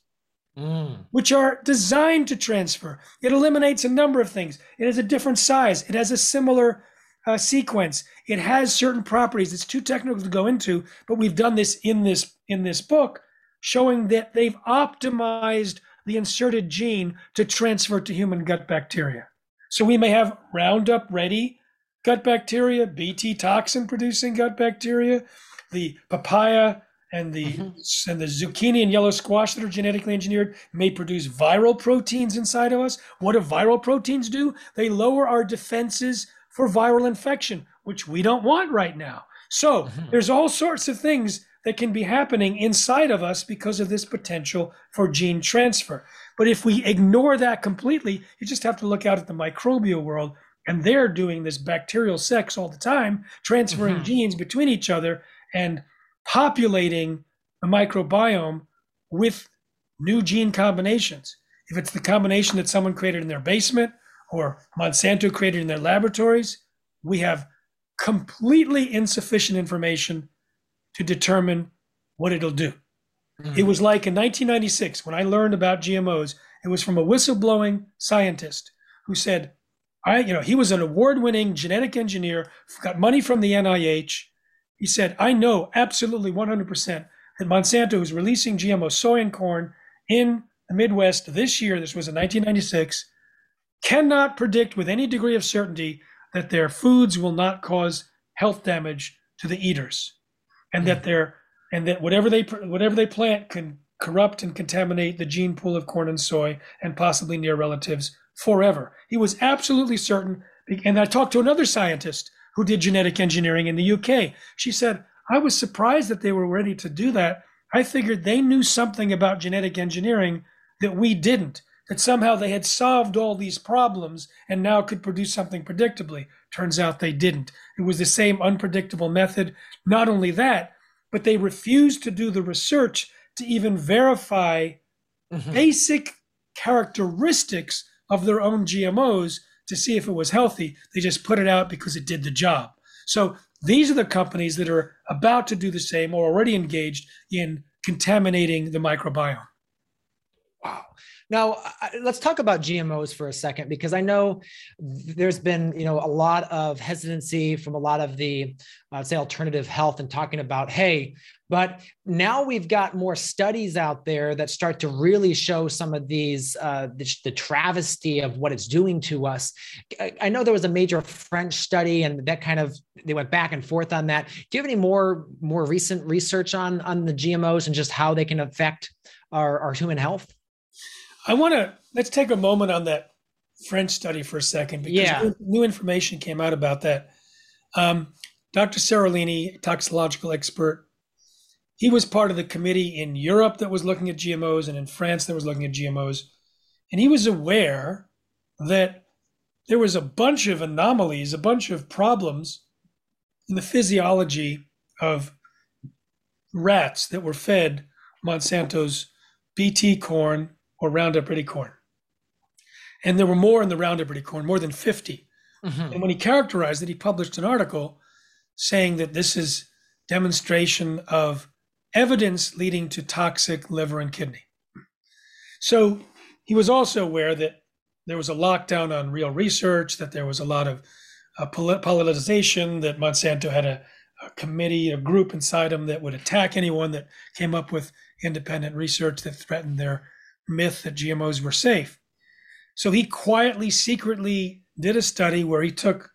mm. which are designed to transfer. It eliminates a number of things. It has a different size, it has a similar uh, sequence. It has certain properties. It's too technical to go into, but we've done this in this in this book, showing that they've optimized the inserted gene to transfer to human gut bacteria. So we may have Roundup ready gut bacteria, BT toxin producing gut bacteria, the papaya and the mm-hmm. and the zucchini and yellow squash that are genetically engineered may produce viral proteins inside of us. What do viral proteins do? They lower our defenses for viral infection, which we don't want right now. So mm-hmm. there's all sorts of things that can be happening inside of us because of this potential for gene transfer. But if we ignore that completely, you just have to look out at the microbial world, and they're doing this bacterial sex all the time, transferring mm-hmm. genes between each other and populating the microbiome with new gene combinations. If it's the combination that someone created in their basement or Monsanto created in their laboratories, we have completely insufficient information to determine what it'll do. Mm-hmm. It was like in 1996 when I learned about GMOs, it was from a whistleblowing scientist who said, I, you know, he was an award-winning genetic engineer, got money from the NIH. He said, I know absolutely 100% that Monsanto is releasing GMO soy and corn in the Midwest this year. This was in 1996 cannot predict with any degree of certainty that their foods will not cause health damage to the eaters and that hmm. their and that whatever they whatever they plant can corrupt and contaminate the gene pool of corn and soy and possibly near relatives forever. He was absolutely certain. And I talked to another scientist who did genetic engineering in the UK. She said, I was surprised that they were ready to do that. I figured they knew something about genetic engineering that we didn't that somehow they had solved all these problems and now could produce something predictably. Turns out they didn't. It was the same unpredictable method. Not only that, but they refused to do the research to even verify mm-hmm. basic characteristics of their own GMOs to see if it was healthy. They just put it out because it did the job. So these are the companies that are about to do the same or already engaged in contaminating the microbiome. Wow. Now, let's talk about GMOs for a second, because I know there's been, you know, a lot of hesitancy from a lot of the, uh, say, alternative health and talking about, hey, but now we've got more studies out there that start to really show some of these, uh, the, the, travesty of what it's doing to us. I, I know there was a major French study, and that kind of they went back and forth on that. Do you have any more more recent research on on the GMOs and just how they can affect our, our human health? I want to let's take a moment on that French study for a second because yeah. new, information came out about that. Um, Dr. Seralini, toxicological expert, he was part of the committee in Europe that was looking at GMOs and in France that was looking at GMOs. And he was aware that there was a bunch of anomalies, a bunch of problems in the physiology of rats that were fed Monsanto's BT corn or Roundup Ready corn. And there were more in the Roundup Ready corn, more than 50. Mm-hmm. And when he characterized it, he published an article saying that this is demonstration of evidence leading to toxic liver and kidney. So he was also aware that there was a lockdown on real research, that there was a lot of uh, politicization, that Monsanto had a, a committee, a group inside them that would attack anyone that came up with independent research that threatened their myth that GMOs were safe. So he quietly, secretly did a study where he took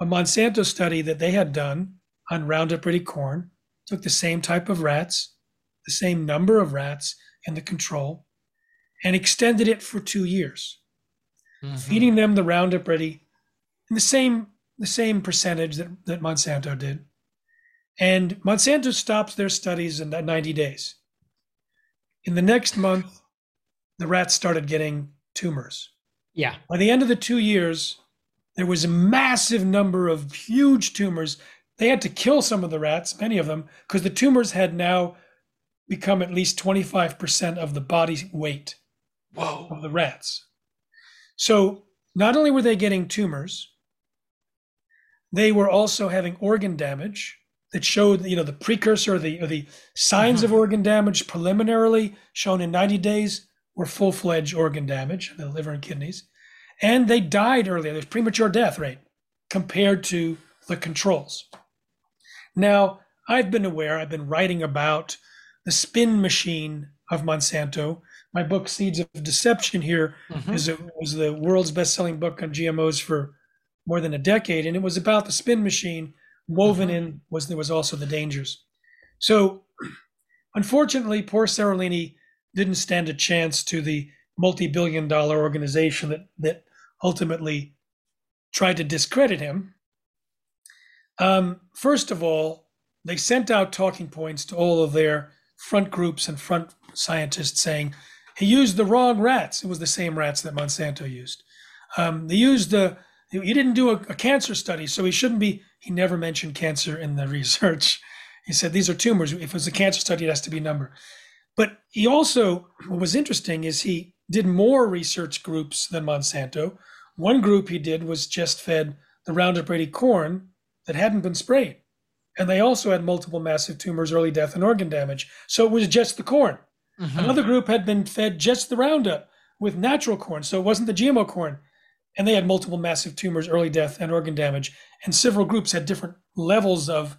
a Monsanto study that they had done on Roundup Ready corn, took the same type of rats, the same number of rats in the control, and extended it for two years, mm-hmm. feeding them the Roundup Ready in the same the same percentage that, that Monsanto did. And Monsanto stops their studies in 90 days. In the next month, the rats started getting tumors. Yeah. By the end of the two years, there was a massive number of huge tumors. They had to kill some of the rats, many of them, because the tumors had now become at least 25% of the body weight Whoa. of the rats. So not only were they getting tumors, they were also having organ damage that showed, you know, the precursor, or the, or the signs mm-hmm. of organ damage preliminarily shown in 90 days were full-fledged organ damage, the liver and kidneys, and they died earlier. There's premature death rate compared to the controls. Now, I've been aware, I've been writing about the spin machine of Monsanto. My book, Seeds of Deception, here mm-hmm. is a, was the world's best-selling book on GMOs for more than a decade, and it was about the spin machine. Woven mm-hmm. in was there was also the dangers. So, [CLEARS THROAT] unfortunately, poor Seralini didn't stand a chance to the multi-billion dollar organization that that ultimately tried to discredit him. Um, first of all, they sent out talking points to all of their front groups and front scientists saying he used the wrong rats. It was the same rats that Monsanto used. Um, they used the he didn't do a, a, cancer study, so he shouldn't be. He never mentioned cancer in the [LAUGHS] research. He said these are tumors. If it was a cancer study, it has to be number. But he also, what was interesting is he did more research groups than Monsanto. One group he did was just fed the Roundup Ready corn that hadn't been sprayed. And they also had multiple massive tumors, early death, and organ damage. So it was just the corn. Mm-hmm. Another group had been fed just the Roundup with natural corn. So it wasn't the GMO corn. And they had multiple massive tumors, early death, and organ damage. And several groups had different levels of,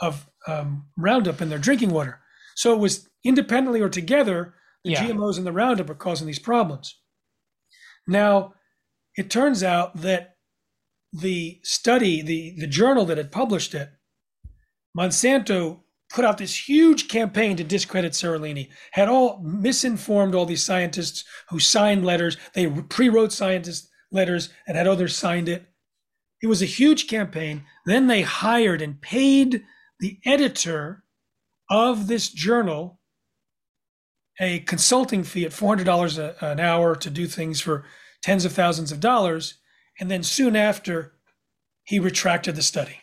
of um, Roundup in their drinking water. So it was independently or together, the yeah. GMOs and the Roundup are causing these problems. Now, it turns out that the study, the, the journal that had published it, Monsanto put out this huge campaign to discredit Seralini, had all misinformed all these scientists who signed letters. They pre wrote scientist letters and had others signed it. It was a huge campaign. Then they hired and paid the editor of this journal a consulting fee at $400 a, an hour to do things for tens of thousands of dollars. And then soon after, he retracted the study.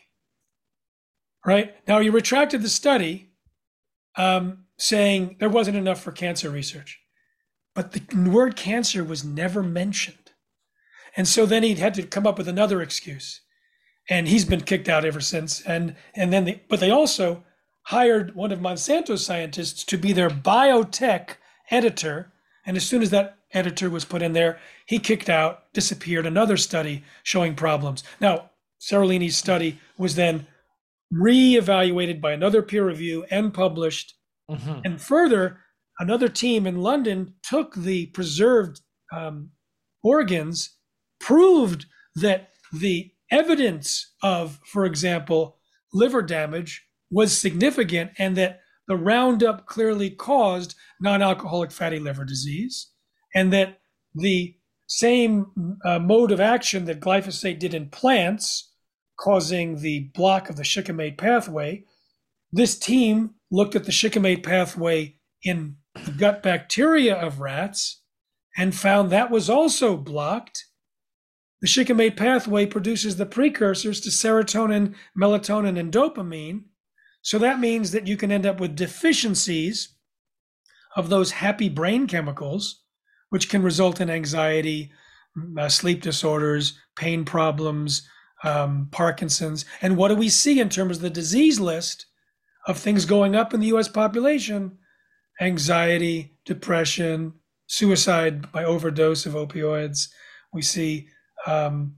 Right? Now, he retracted the study um, saying there wasn't enough for cancer research. But the word cancer was never mentioned. And so then he had to come up with another excuse. And he's been kicked out ever since. And and then they, but they also hired one of Monsanto's scientists to be their biotech editor. And as soon as that editor was put in there, he kicked out, disappeared, another study showing problems. Now, Seralini's study was then re-evaluated by another peer review and published. Mm-hmm. And further, another team in London took the preserved um, organs, proved that the evidence of, for example, liver damage was significant and that the Roundup clearly caused non alcoholic fatty liver disease, and that the same uh, mode of action that glyphosate did in plants, causing the block of the shikimate pathway, this team looked at the shikimate pathway in the gut bacteria of rats and found that was also blocked. The shikimate pathway produces the precursors to serotonin, melatonin, and dopamine, so that means that you can end up with deficiencies of those happy brain chemicals, which can result in anxiety, uh, sleep disorders, pain problems, um, Parkinson's. And what do we see in terms of the disease list of things going up in the US population? Anxiety, depression, suicide by overdose of opioids. We see um,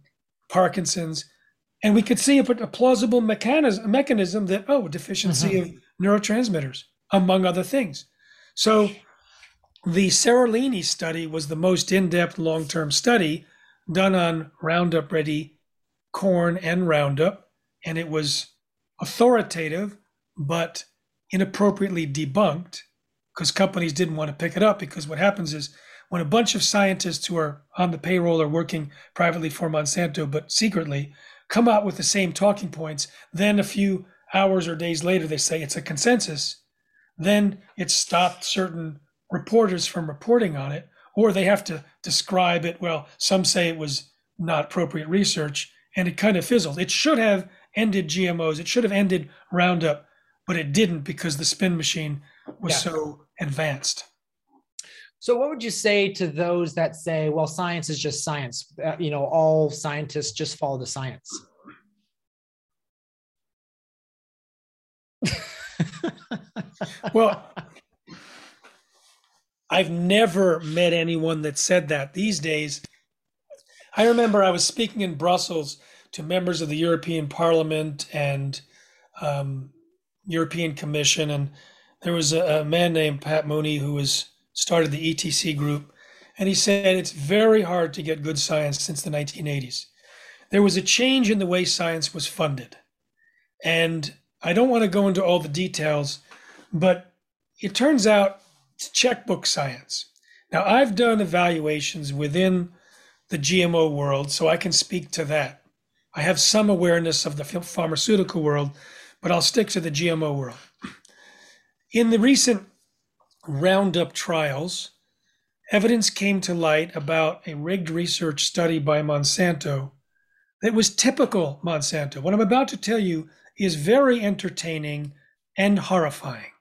Parkinson's. And we could see a, a plausible mechanism, mechanism that, oh, deficiency mm-hmm. of neurotransmitters, among other things. So the Seralini study was the most in depth long term study done on Roundup Ready corn and Roundup, and it was authoritative but inappropriately debunked because companies didn't want to pick it up. Because what happens is when a bunch of scientists who are on the payroll are working privately for Monsanto but secretly come out with the same talking points, then a few hours or days later they say it's a consensus, then it stopped certain reporters from reporting on it, or they have to describe it. Well, some say it was not appropriate research, and it kind of fizzled. It should have ended GMOs, it should have ended Roundup, but it didn't because the spin machine was yeah. so advanced. So, what would you say to those that say, well, science is just science? Uh, you know, all scientists just follow the science? [LAUGHS] well, I've never met anyone that said that these days. I remember I was speaking in Brussels to members of the European Parliament and um, European Commission, and there was a, a man named Pat Mooney who was started the ETC group, and he said it's very hard to get good science since the 1980s. There was a change in the way science was funded, and I don't want to go into all the details, but it turns out it's checkbook science. Now, I've done evaluations within the GMO world, so I can speak to that. I have some awareness of the pharmaceutical world, but I'll stick to the GMO world. In the recent Roundup trials, evidence came to light about a rigged research study by Monsanto that was typical Monsanto. What I'm about to tell you is very entertaining and horrifying.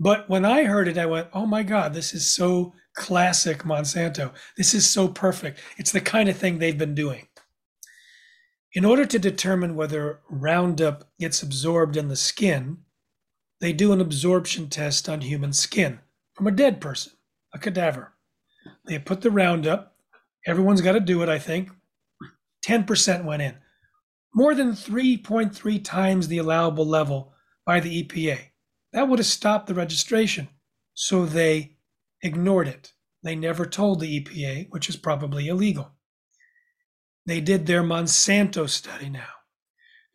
But when I heard it, I went, oh my God, this is so classic Monsanto. This is so perfect. It's the kind of thing they've been doing. In order to determine whether Roundup gets absorbed in the skin, they do an absorption test on human skin from a dead person, a cadaver. They put the Roundup, everyone's got to do it, I think. 10% went in, more than 3.3 times the allowable level by the EPA. That would have stopped the registration. So they ignored it. They never told the EPA, which is probably illegal. They did their Monsanto study now.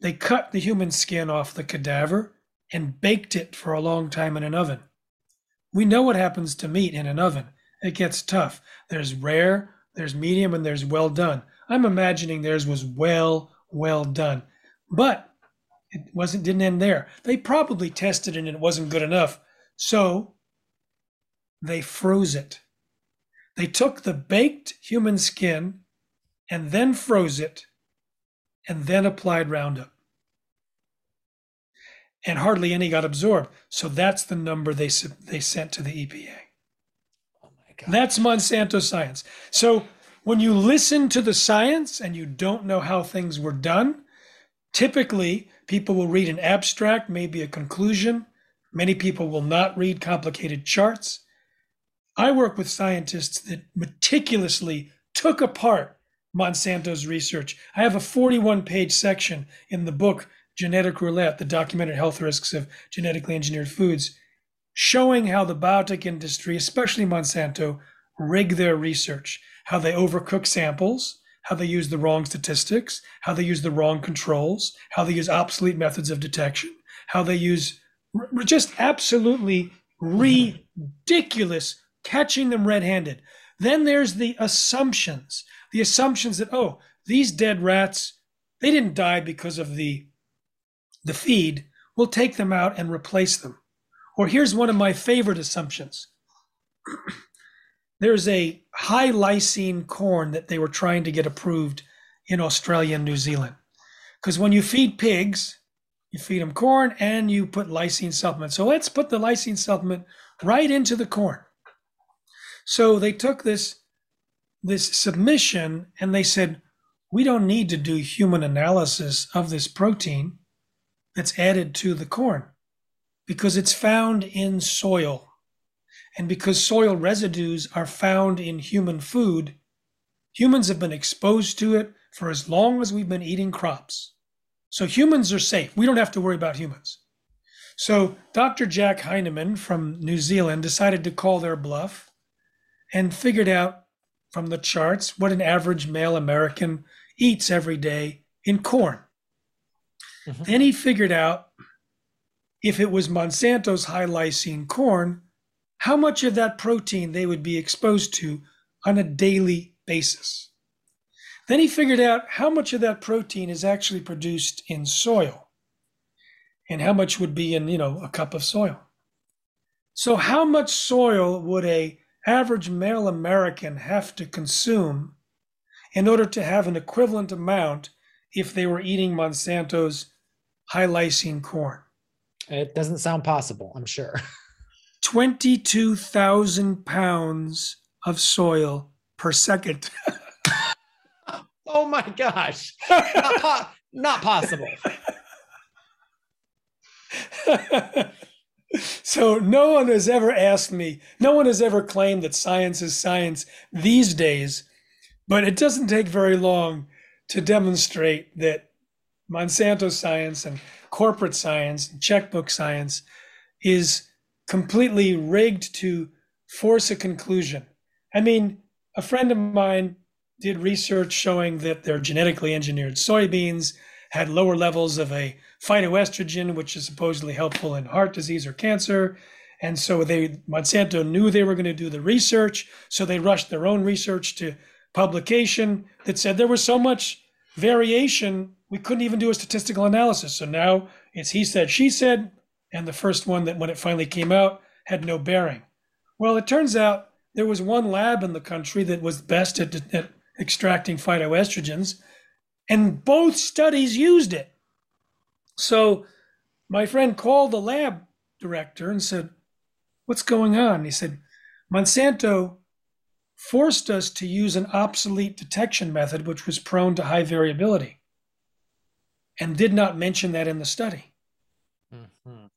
They cut the human skin off the cadaver and baked it for a long time in an oven. We know what happens to meat in an oven. It gets tough. There's rare, there's medium, and there's well done. I'm imagining theirs was well, well done. But it wasn't didn't end there. They probably tested it and it wasn't good enough. So they froze it. They took the baked human skin and then froze it and then applied Roundup. And hardly any got absorbed. So that's the number they they sent to the EPA. Oh my God. That's Monsanto science. So when you listen to the science and you don't know how things were done, typically people will read an abstract, maybe a conclusion. Many people will not read complicated charts. I work with scientists that meticulously took apart Monsanto's research. I have a 41 page section in the book Genetic Roulette, the documented health risks of genetically engineered foods, showing how the biotech industry, especially Monsanto, rig their research, how they overcook samples, how they use the wrong statistics, how they use the wrong controls, how they use obsolete methods of detection, how they use just absolutely ridiculous catching them red handed. Then there's the assumptions the assumptions that oh these dead rats they didn't die because of the the feed we'll take them out and replace them. Or here's one of my favorite assumptions. [CLEARS THROAT] There's a high lysine corn that they were trying to get approved in australia and new zealand. Because when you feed pigs you feed them corn and you put lysine supplement so let's put the lysine supplement right into the corn. So they took this this submission and they said, we don't need to do human analysis of this protein that's added to the corn because it's found in soil. And because soil residues are found in human food, humans have been exposed to it for as long as we've been eating crops. So humans are safe. We don't have to worry about humans. So Dr. Jack Heinemann from New Zealand decided to call their bluff and figured out from the charts what an average male American eats every day in corn. Mm-hmm. Then he figured out if it was Monsanto's high lysine corn, how much of that protein they would be exposed to on a daily basis. Then he figured out how much of that protein is actually produced in soil and how much would be in, you know, a cup of soil. So how much soil would a average male American have to consume in order to have an equivalent amount if they were eating Monsanto's high lysine corn? It doesn't sound possible, I'm sure. [LAUGHS] 22,000 pounds of soil per second. [LAUGHS] oh my gosh. Not, po- not possible. [LAUGHS] so no one has ever asked me, no one has ever claimed that science is science these days, but it doesn't take very long to demonstrate that Monsanto science and corporate science, and checkbook science, is completely rigged to force a conclusion. I mean, a friend of mine did research showing that their genetically engineered soybeans had lower levels of a phytoestrogen, which is supposedly helpful in heart disease or cancer. And so they Monsanto knew they were going to do the research, so they rushed their own research to publication that said there was so much variation we couldn't even do a statistical analysis. So now it's he said, she said, and the first one that when it finally came out had no bearing. Well, it turns out there was one lab in the country that was best at, at extracting phytoestrogens, and both studies used it. So my friend called the lab director and said, What's going on? He said, Monsanto forced us to use an obsolete detection method, which was prone to high variability and did not mention that in the study. Mm-hmm.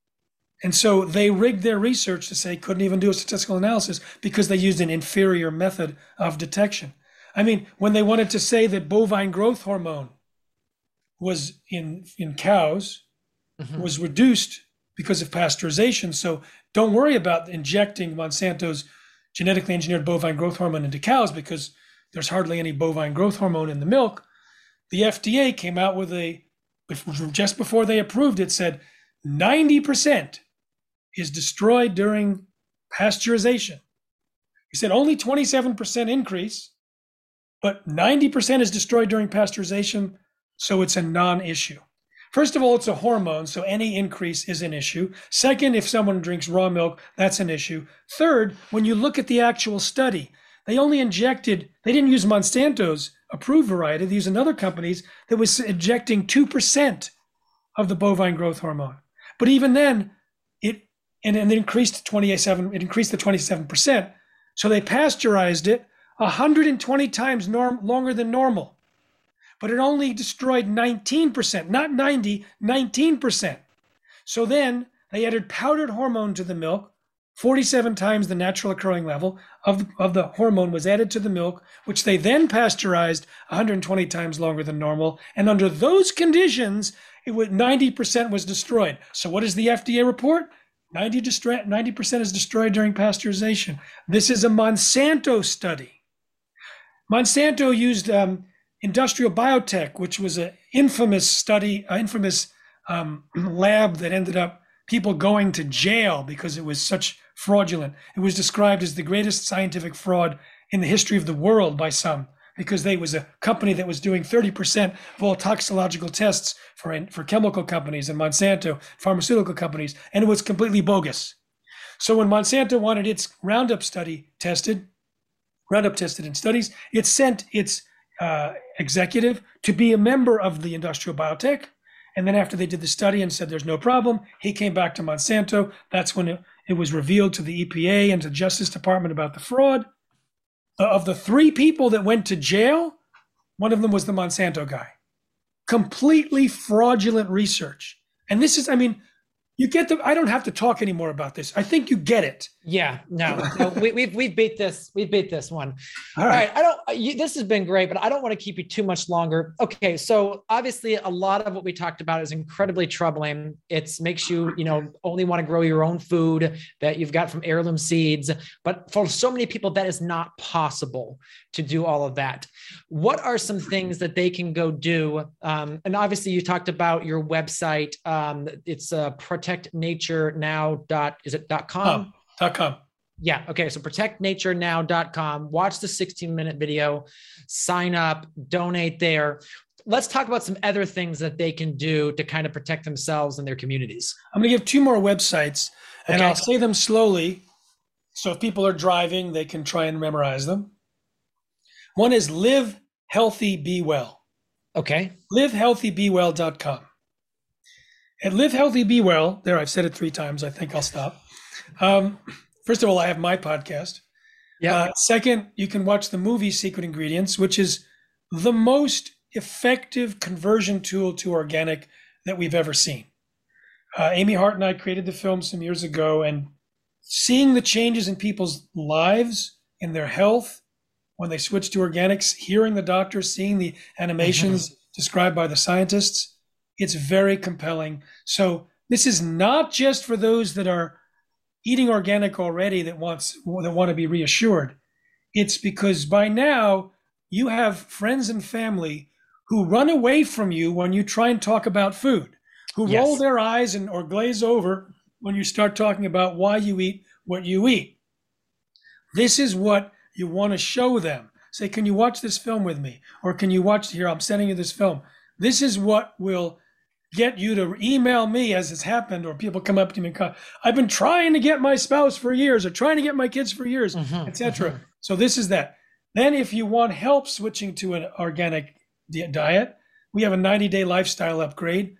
And so they rigged their research to say couldn't even do a statistical analysis because they used an inferior method of detection. I mean, when they wanted to say that bovine growth hormone was in in cows mm-hmm. was reduced because of pasteurization, so don't worry about injecting Monsanto's genetically engineered bovine growth hormone into cows because there's hardly any bovine growth hormone in the milk. The FDA came out with a just before they approved it, said 90% is destroyed during pasteurization. He said only 27% increase, but 90% is destroyed during pasteurization, so it's a non issue. First of all, it's a hormone, so any increase is an issue. Second, if someone drinks raw milk, that's an issue. Third, when you look at the actual study, they only injected, they didn't use Monsanto's approved variety. They used another company's that was injecting 2% of the bovine growth hormone. But even then, it and, and it increased to 27, it increased to 27%. So they pasteurized it 120 times norm, longer than normal. But it only destroyed 19%, not 90, 19%. So then they added powdered hormone to the milk, 47 times the natural occurring level of, of the hormone was added to the milk, which they then pasteurized 120 times longer than normal. And under those conditions, it was 90% was destroyed. So what does the FDA report? 90 90% is destroyed during pasteurization. This is a Monsanto study. Monsanto used um, Industrial Bio-Test, which was an infamous study, an infamous um, [CLEARS THROAT] lab that ended up people going to jail because it was such fraudulent. It was described as the greatest scientific fraud in the history of the world by some because they was a company that was doing 30% of all toxicological tests for, for chemical companies and Monsanto pharmaceutical companies, and it was completely bogus. So when Monsanto wanted its Roundup study tested, Roundup tested in studies, it sent its uh, executive to be a member of the Industrial Bio-Test. And then after they did the study and said there's no problem, he came back to Monsanto. That's when it, was revealed to the EPA and to the Justice Department about the fraud. Uh, of the three people that went to jail, One of them was the Monsanto guy. Completely fraudulent research. And this is, I mean, you get the i don't have to talk anymore about this. I think you get it. Yeah no, no we, we've we've beat this we've beat this one. All right, all right i don't you, this has been great but i don't want to keep you too much longer. Okay so obviously a lot of what we talked about is incredibly troubling. It makes you you know only want to grow your own food that you've got from heirloom seeds but for so many people that is not possible to do all of that. What are some things that they can go do? Um, and obviously you talked about your website um, it's uh, protect protectnaturenow dot is it dot com? Oh, dot com. Yeah. Okay. So protectnaturenow.com. Watch the 16 minute video, sign up, donate there. Let's talk about some other things that they can do to kind of protect themselves and their communities. I'm going to give two more websites and okay. I'll say them slowly. So if people are driving, they can try and memorize them. One is live healthy, be well. Okay. Livehealthybewell.com. At Live Healthy, Be Well, there, I've said it three times. I think I'll stop. Um, first of all, I have my podcast. Yeah. Uh, second, you can watch the movie Secret Ingredients, which is the most effective conversion tool to organic that we've ever seen. Uh, Amy Hart and I created the film some years ago, and seeing the changes in people's lives, in their health, when they switch to organics, hearing the doctors, seeing the animations mm-hmm. described by the scientists, it's very compelling. So this is not just for those that are eating organic already that wants that want to be reassured. It's because by now you have friends and family who run away from you when you try and talk about food, who yes. roll their eyes and or glaze over when you start talking about why you eat what you eat. This is what you want to show them. Say, can you watch this film with me? Or can you watch here? I'm sending you this film. This is what will get you to email me as it's happened, or people come up to me and call, I've been trying to get my spouse for years, or trying to get my kids for years, mm-hmm, etc. Mm-hmm. So this is that. Then, if you want help switching to an organic diet, we have a 90 day lifestyle upgrade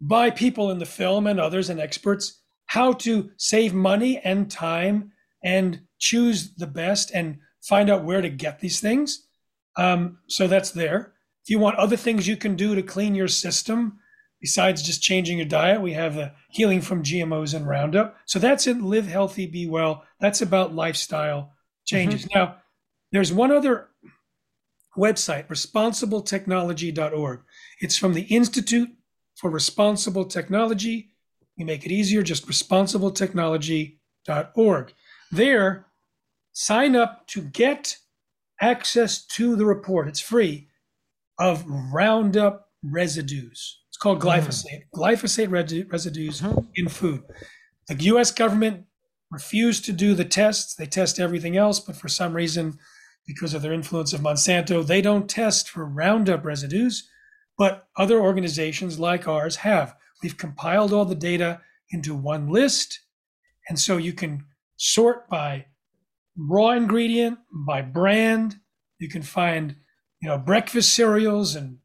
by people in the film and others and experts how to save money and time and choose the best and find out where to get these things. Um, so that's there. If you want other things you can do to clean your system, Besides just changing your diet, we have the healing from GMOs and Roundup. So that's it. Live healthy, be well. That's about lifestyle changes. Mm-hmm. Now, there's one other website, responsibletechnology.org. It's from the Institute for Responsible Technology. We make it easier, just responsibletechnology.org. There, sign up to get access to the report. It's free of Roundup residues. It's called glyphosate. Mm. Glyphosate residues mm-hmm. in food. The U.S. government refused to do the tests. They test everything else, but for some reason, because of their influence of Monsanto, they don't test for Roundup residues. But other organizations like ours have. We've compiled all the data into one list, and so you can sort by raw ingredient, by brand. You can find, you know, breakfast cereals and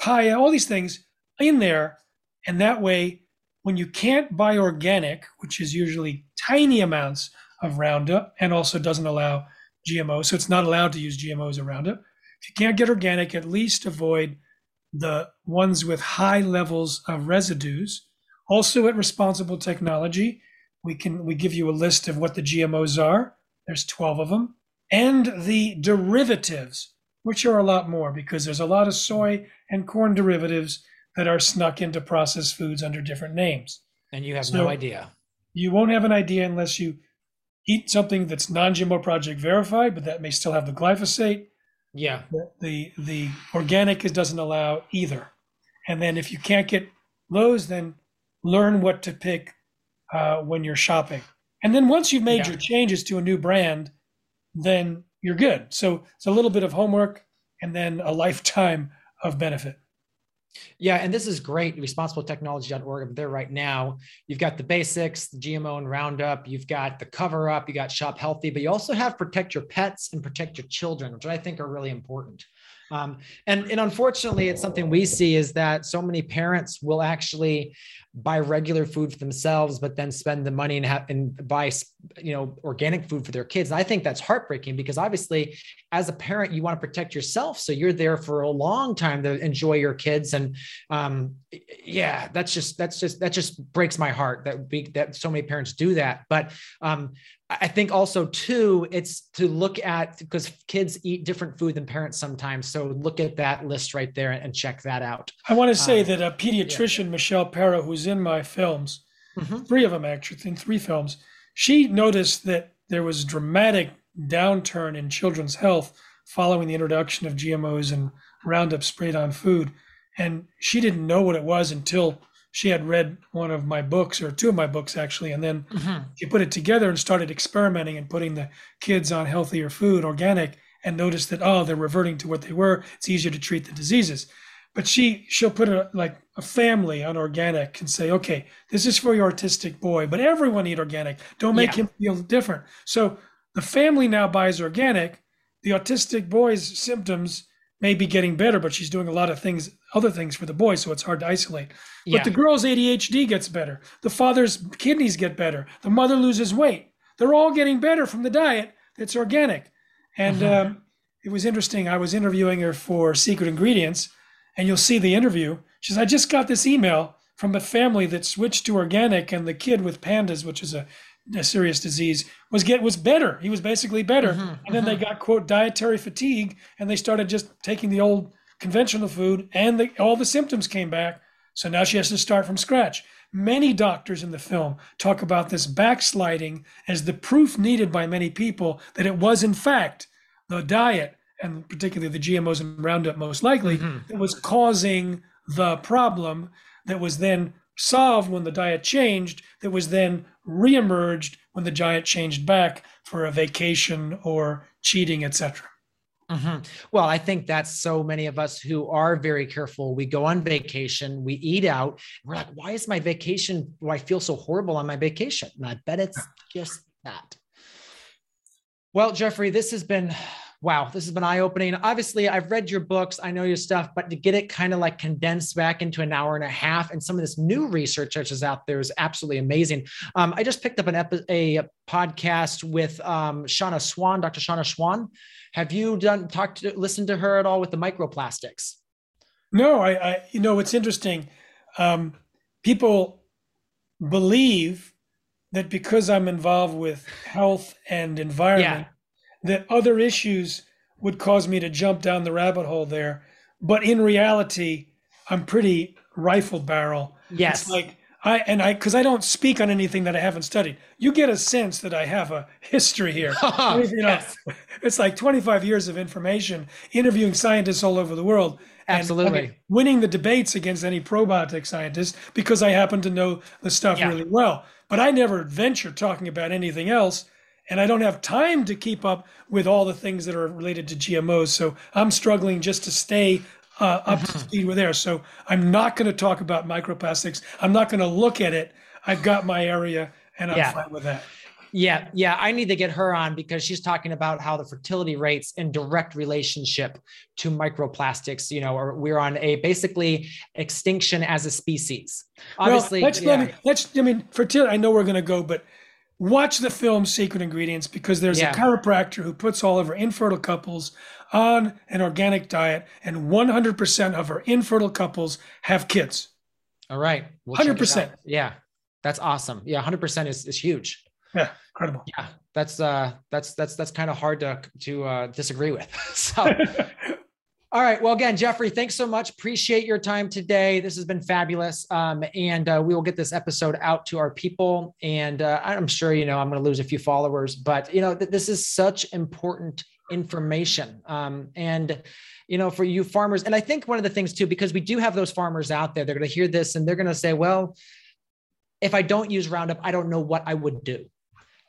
papaya, all these things in there. And that way, when you can't buy organic, which is usually tiny amounts of Roundup and also doesn't allow GMOs, so it's not allowed to use GMOs or Roundup. If you can't get organic, at least avoid the ones with high levels of residues. Also at Responsible Technology, we can we give you a list of what the GMOs are. There's 12 of them. And the derivatives, which are a lot more because there's a lot of soy and corn derivatives that are snuck into processed foods under different names. And you have so no idea. You won't have an idea unless you eat something that's non-GMO project verified, but that may still have the glyphosate. Yeah. The the, organic doesn't allow either. And then if you can't get those, then learn what to pick uh, when you're shopping. And then once you've made yeah. your changes to a new brand, then you're good. So it's a little bit of homework and then a [LAUGHS] lifetime of benefit. Yeah, and this is great. ResponsibleTechnology.org. I'm there right now. You've got the basics, the GMO and Roundup. You've got the cover up. You got Shop Healthy, but you also have Protect Your Pets and Protect Your Children, which I think are really important. Um, and, and unfortunately, it's something we see is that so many parents will actually buy regular food for themselves, but then spend the money and have and buy you know organic food for their kids and i think that's heartbreaking because obviously as a parent you want to protect yourself so you're there for a long time to enjoy your kids and um, yeah that's just that's just that just breaks my heart that we that so many parents do that but um, I think also too, it's to look at because kids eat different food than parents sometimes. So look at that list right there and check that out. I want to say um, that a pediatrician, yeah. Michelle Perro, who's in my films, mm-hmm. three of them actually, in three films, she noticed that there was dramatic downturn in children's health following the introduction of GMOs and Roundup sprayed on food. And she didn't know what it was until she had read one of my books or two of my books actually and then mm-hmm. she put it together and started experimenting and putting the kids on healthier food organic and noticed that oh they're reverting to what they were it's easier to treat the diseases but she she'll put a like a family on organic and say okay this is for your autistic boy but everyone eat organic. Don't make yeah. him feel different. So the family now buys organic. The autistic boy's symptoms may be getting better but she's doing a lot of things other things for the boy so it's hard to isolate. But the girl's adhd gets better. The father's kidneys get better. The mother loses weight. They're all getting better from the diet that's organic. And mm-hmm. um, it was interesting. I was interviewing her for secret ingredients and you'll see the interview. She says, I just got this email from a family that switched to organic, and the kid with PANDAS, which is a, a serious disease, was get was better. He was basically better. Mm-hmm, and then mm-hmm. they got quote dietary fatigue, and they started just taking the old conventional food, and the, all the symptoms came back. So now she has to start from scratch. Many doctors in the film talk about this backsliding as the proof needed by many people that it was, in fact, the diet and particularly the GMOs and Roundup most likely, mm-hmm. that was causing the problem that was then solved when the diet changed, that was then reemerged when the diet changed back for a vacation or cheating, etc. Mm-hmm. Well, I think that's so many of us who are very careful. We go on vacation, we eat out. We're like, why is my vacation? Do I feel so horrible on my vacation? And I bet it's just that. Well, Jeffrey, this has been wow, this has been eye opening. Obviously, I've read your books, I know your stuff, but to get it kind of like condensed back into an hour and a half and some of this new research that is out there is absolutely amazing. Um, I just picked up an epi- a podcast with um, Shanna Swan, Dr. Shauna Swan. Have you done talked to listened to her at all with the microplastics? No, I, I you know it's interesting. Um, people believe that because I'm involved with health and environment, that other issues would cause me to jump down the rabbit hole there. But in reality, I'm pretty rifle barrel. Yes. It's like I and I because I don't speak on anything that I haven't studied. You get a sense that I have a history here. [LAUGHS] Oh, [LAUGHS] you know, yes. [LAUGHS] It's like 25 years of information, interviewing scientists all over the world. Absolutely. winning the debates against any pro-biotech scientist because I happen to know the stuff yeah. really well. But I never venture talking about anything else and I don't have time to keep up with all the things that are related to GMOs. So I'm struggling just to stay uh, up to mm-hmm. speed with there. So I'm not going to talk about microplastics. I'm not going to look at it. I've got my area, and I'm yeah. fine with that. Yeah, yeah, I need to get her on because she's talking about how the fertility rates in direct relationship to microplastics. You know, or we're on a basically extinction as a species. Obviously, well, let's, yeah. let me, let's. I mean, fertility. I know we're going to go, but watch the film Secret Ingredients because there's yeah. a chiropractor who puts all of her infertile couples on an organic diet, and 100% of her infertile couples have kids. All right. We'll 100%. Yeah. That's awesome. Yeah. 100% is, is huge. Yeah. Incredible. Yeah. That's, uh, that's, that's, that's kind of hard to, to, uh, disagree with. [LAUGHS] so, [LAUGHS] All right. Well, again, Jeffrey, thanks so much. Appreciate your time today. This has been fabulous. Um, and uh, we will get this episode out to our people. And uh, I'm sure, you know, I'm going to lose a few followers, but, you know, th- this is such important information. Um, and, you know, for you farmers, and I think one of the things too, because we do have those farmers out there, they're going to hear this and they're going to say, well, if I don't use Roundup, I don't know what I would do.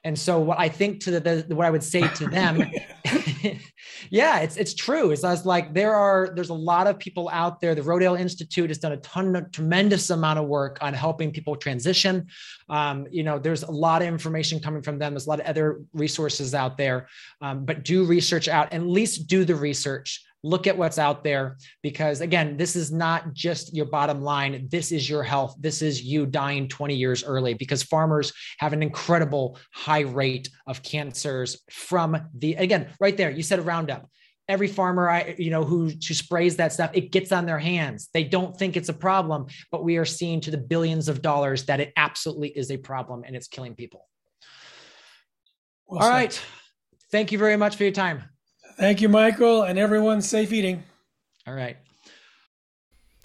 And so what I think to the, the what I would say to them, [LAUGHS] [LAUGHS] yeah, it's it's true. Is I was like there are there's a lot of people out there. The Rodale Institute has done a ton of tremendous amount of work on helping people transition. Um, you know, there's a lot of information coming from them. There's a lot of other resources out there. Um, but do research out, at least do the research look at what's out there because again this is not just your bottom line. This is your health. This is you dying 20 years early because farmers have an incredible high rate of cancers from the again right there you said roundup. Every farmer i you know who, who sprays that stuff it gets on their hands. They don't think it's a problem but we are seeing to the billions of dollars that it absolutely is a problem and it's killing people. Well All said. right, thank you very much for your time Thank you, Michael, and everyone. Safe eating. All right.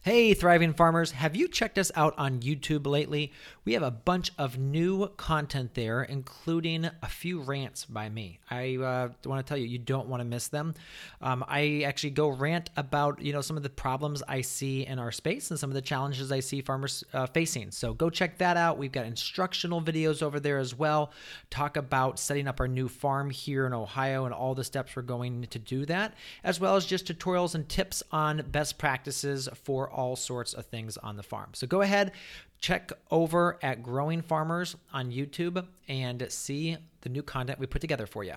Hey, thriving farmers, have you checked us out on YouTube lately? We have a bunch of new content there, including a few rants by me. I uh, want to tell you, you don't want to miss them. Um, I actually go rant about you know some of the problems I see in our space and some of the challenges I see farmers uh, facing. So go check that out. We've got instructional videos over there as well. Talk about setting up our new farm here in Ohio and all the steps we're going to do that, as well as just tutorials and tips on best practices for all sorts of things on the farm. So go ahead, check over at Growing Farmers on YouTube and see the new content we put together for you.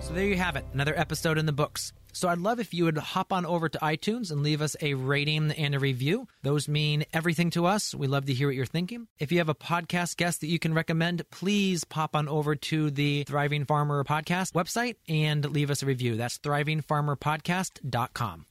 So there you have it, another episode in the books. So I'd love if you would hop on over to iTunes and leave us a rating and a review. Those mean everything to us. We love to hear what you're thinking. If you have a podcast guest that you can recommend, please pop on over to the Thriving Farmer podcast website and leave us a review. That's thrivingfarmerpodcast.com.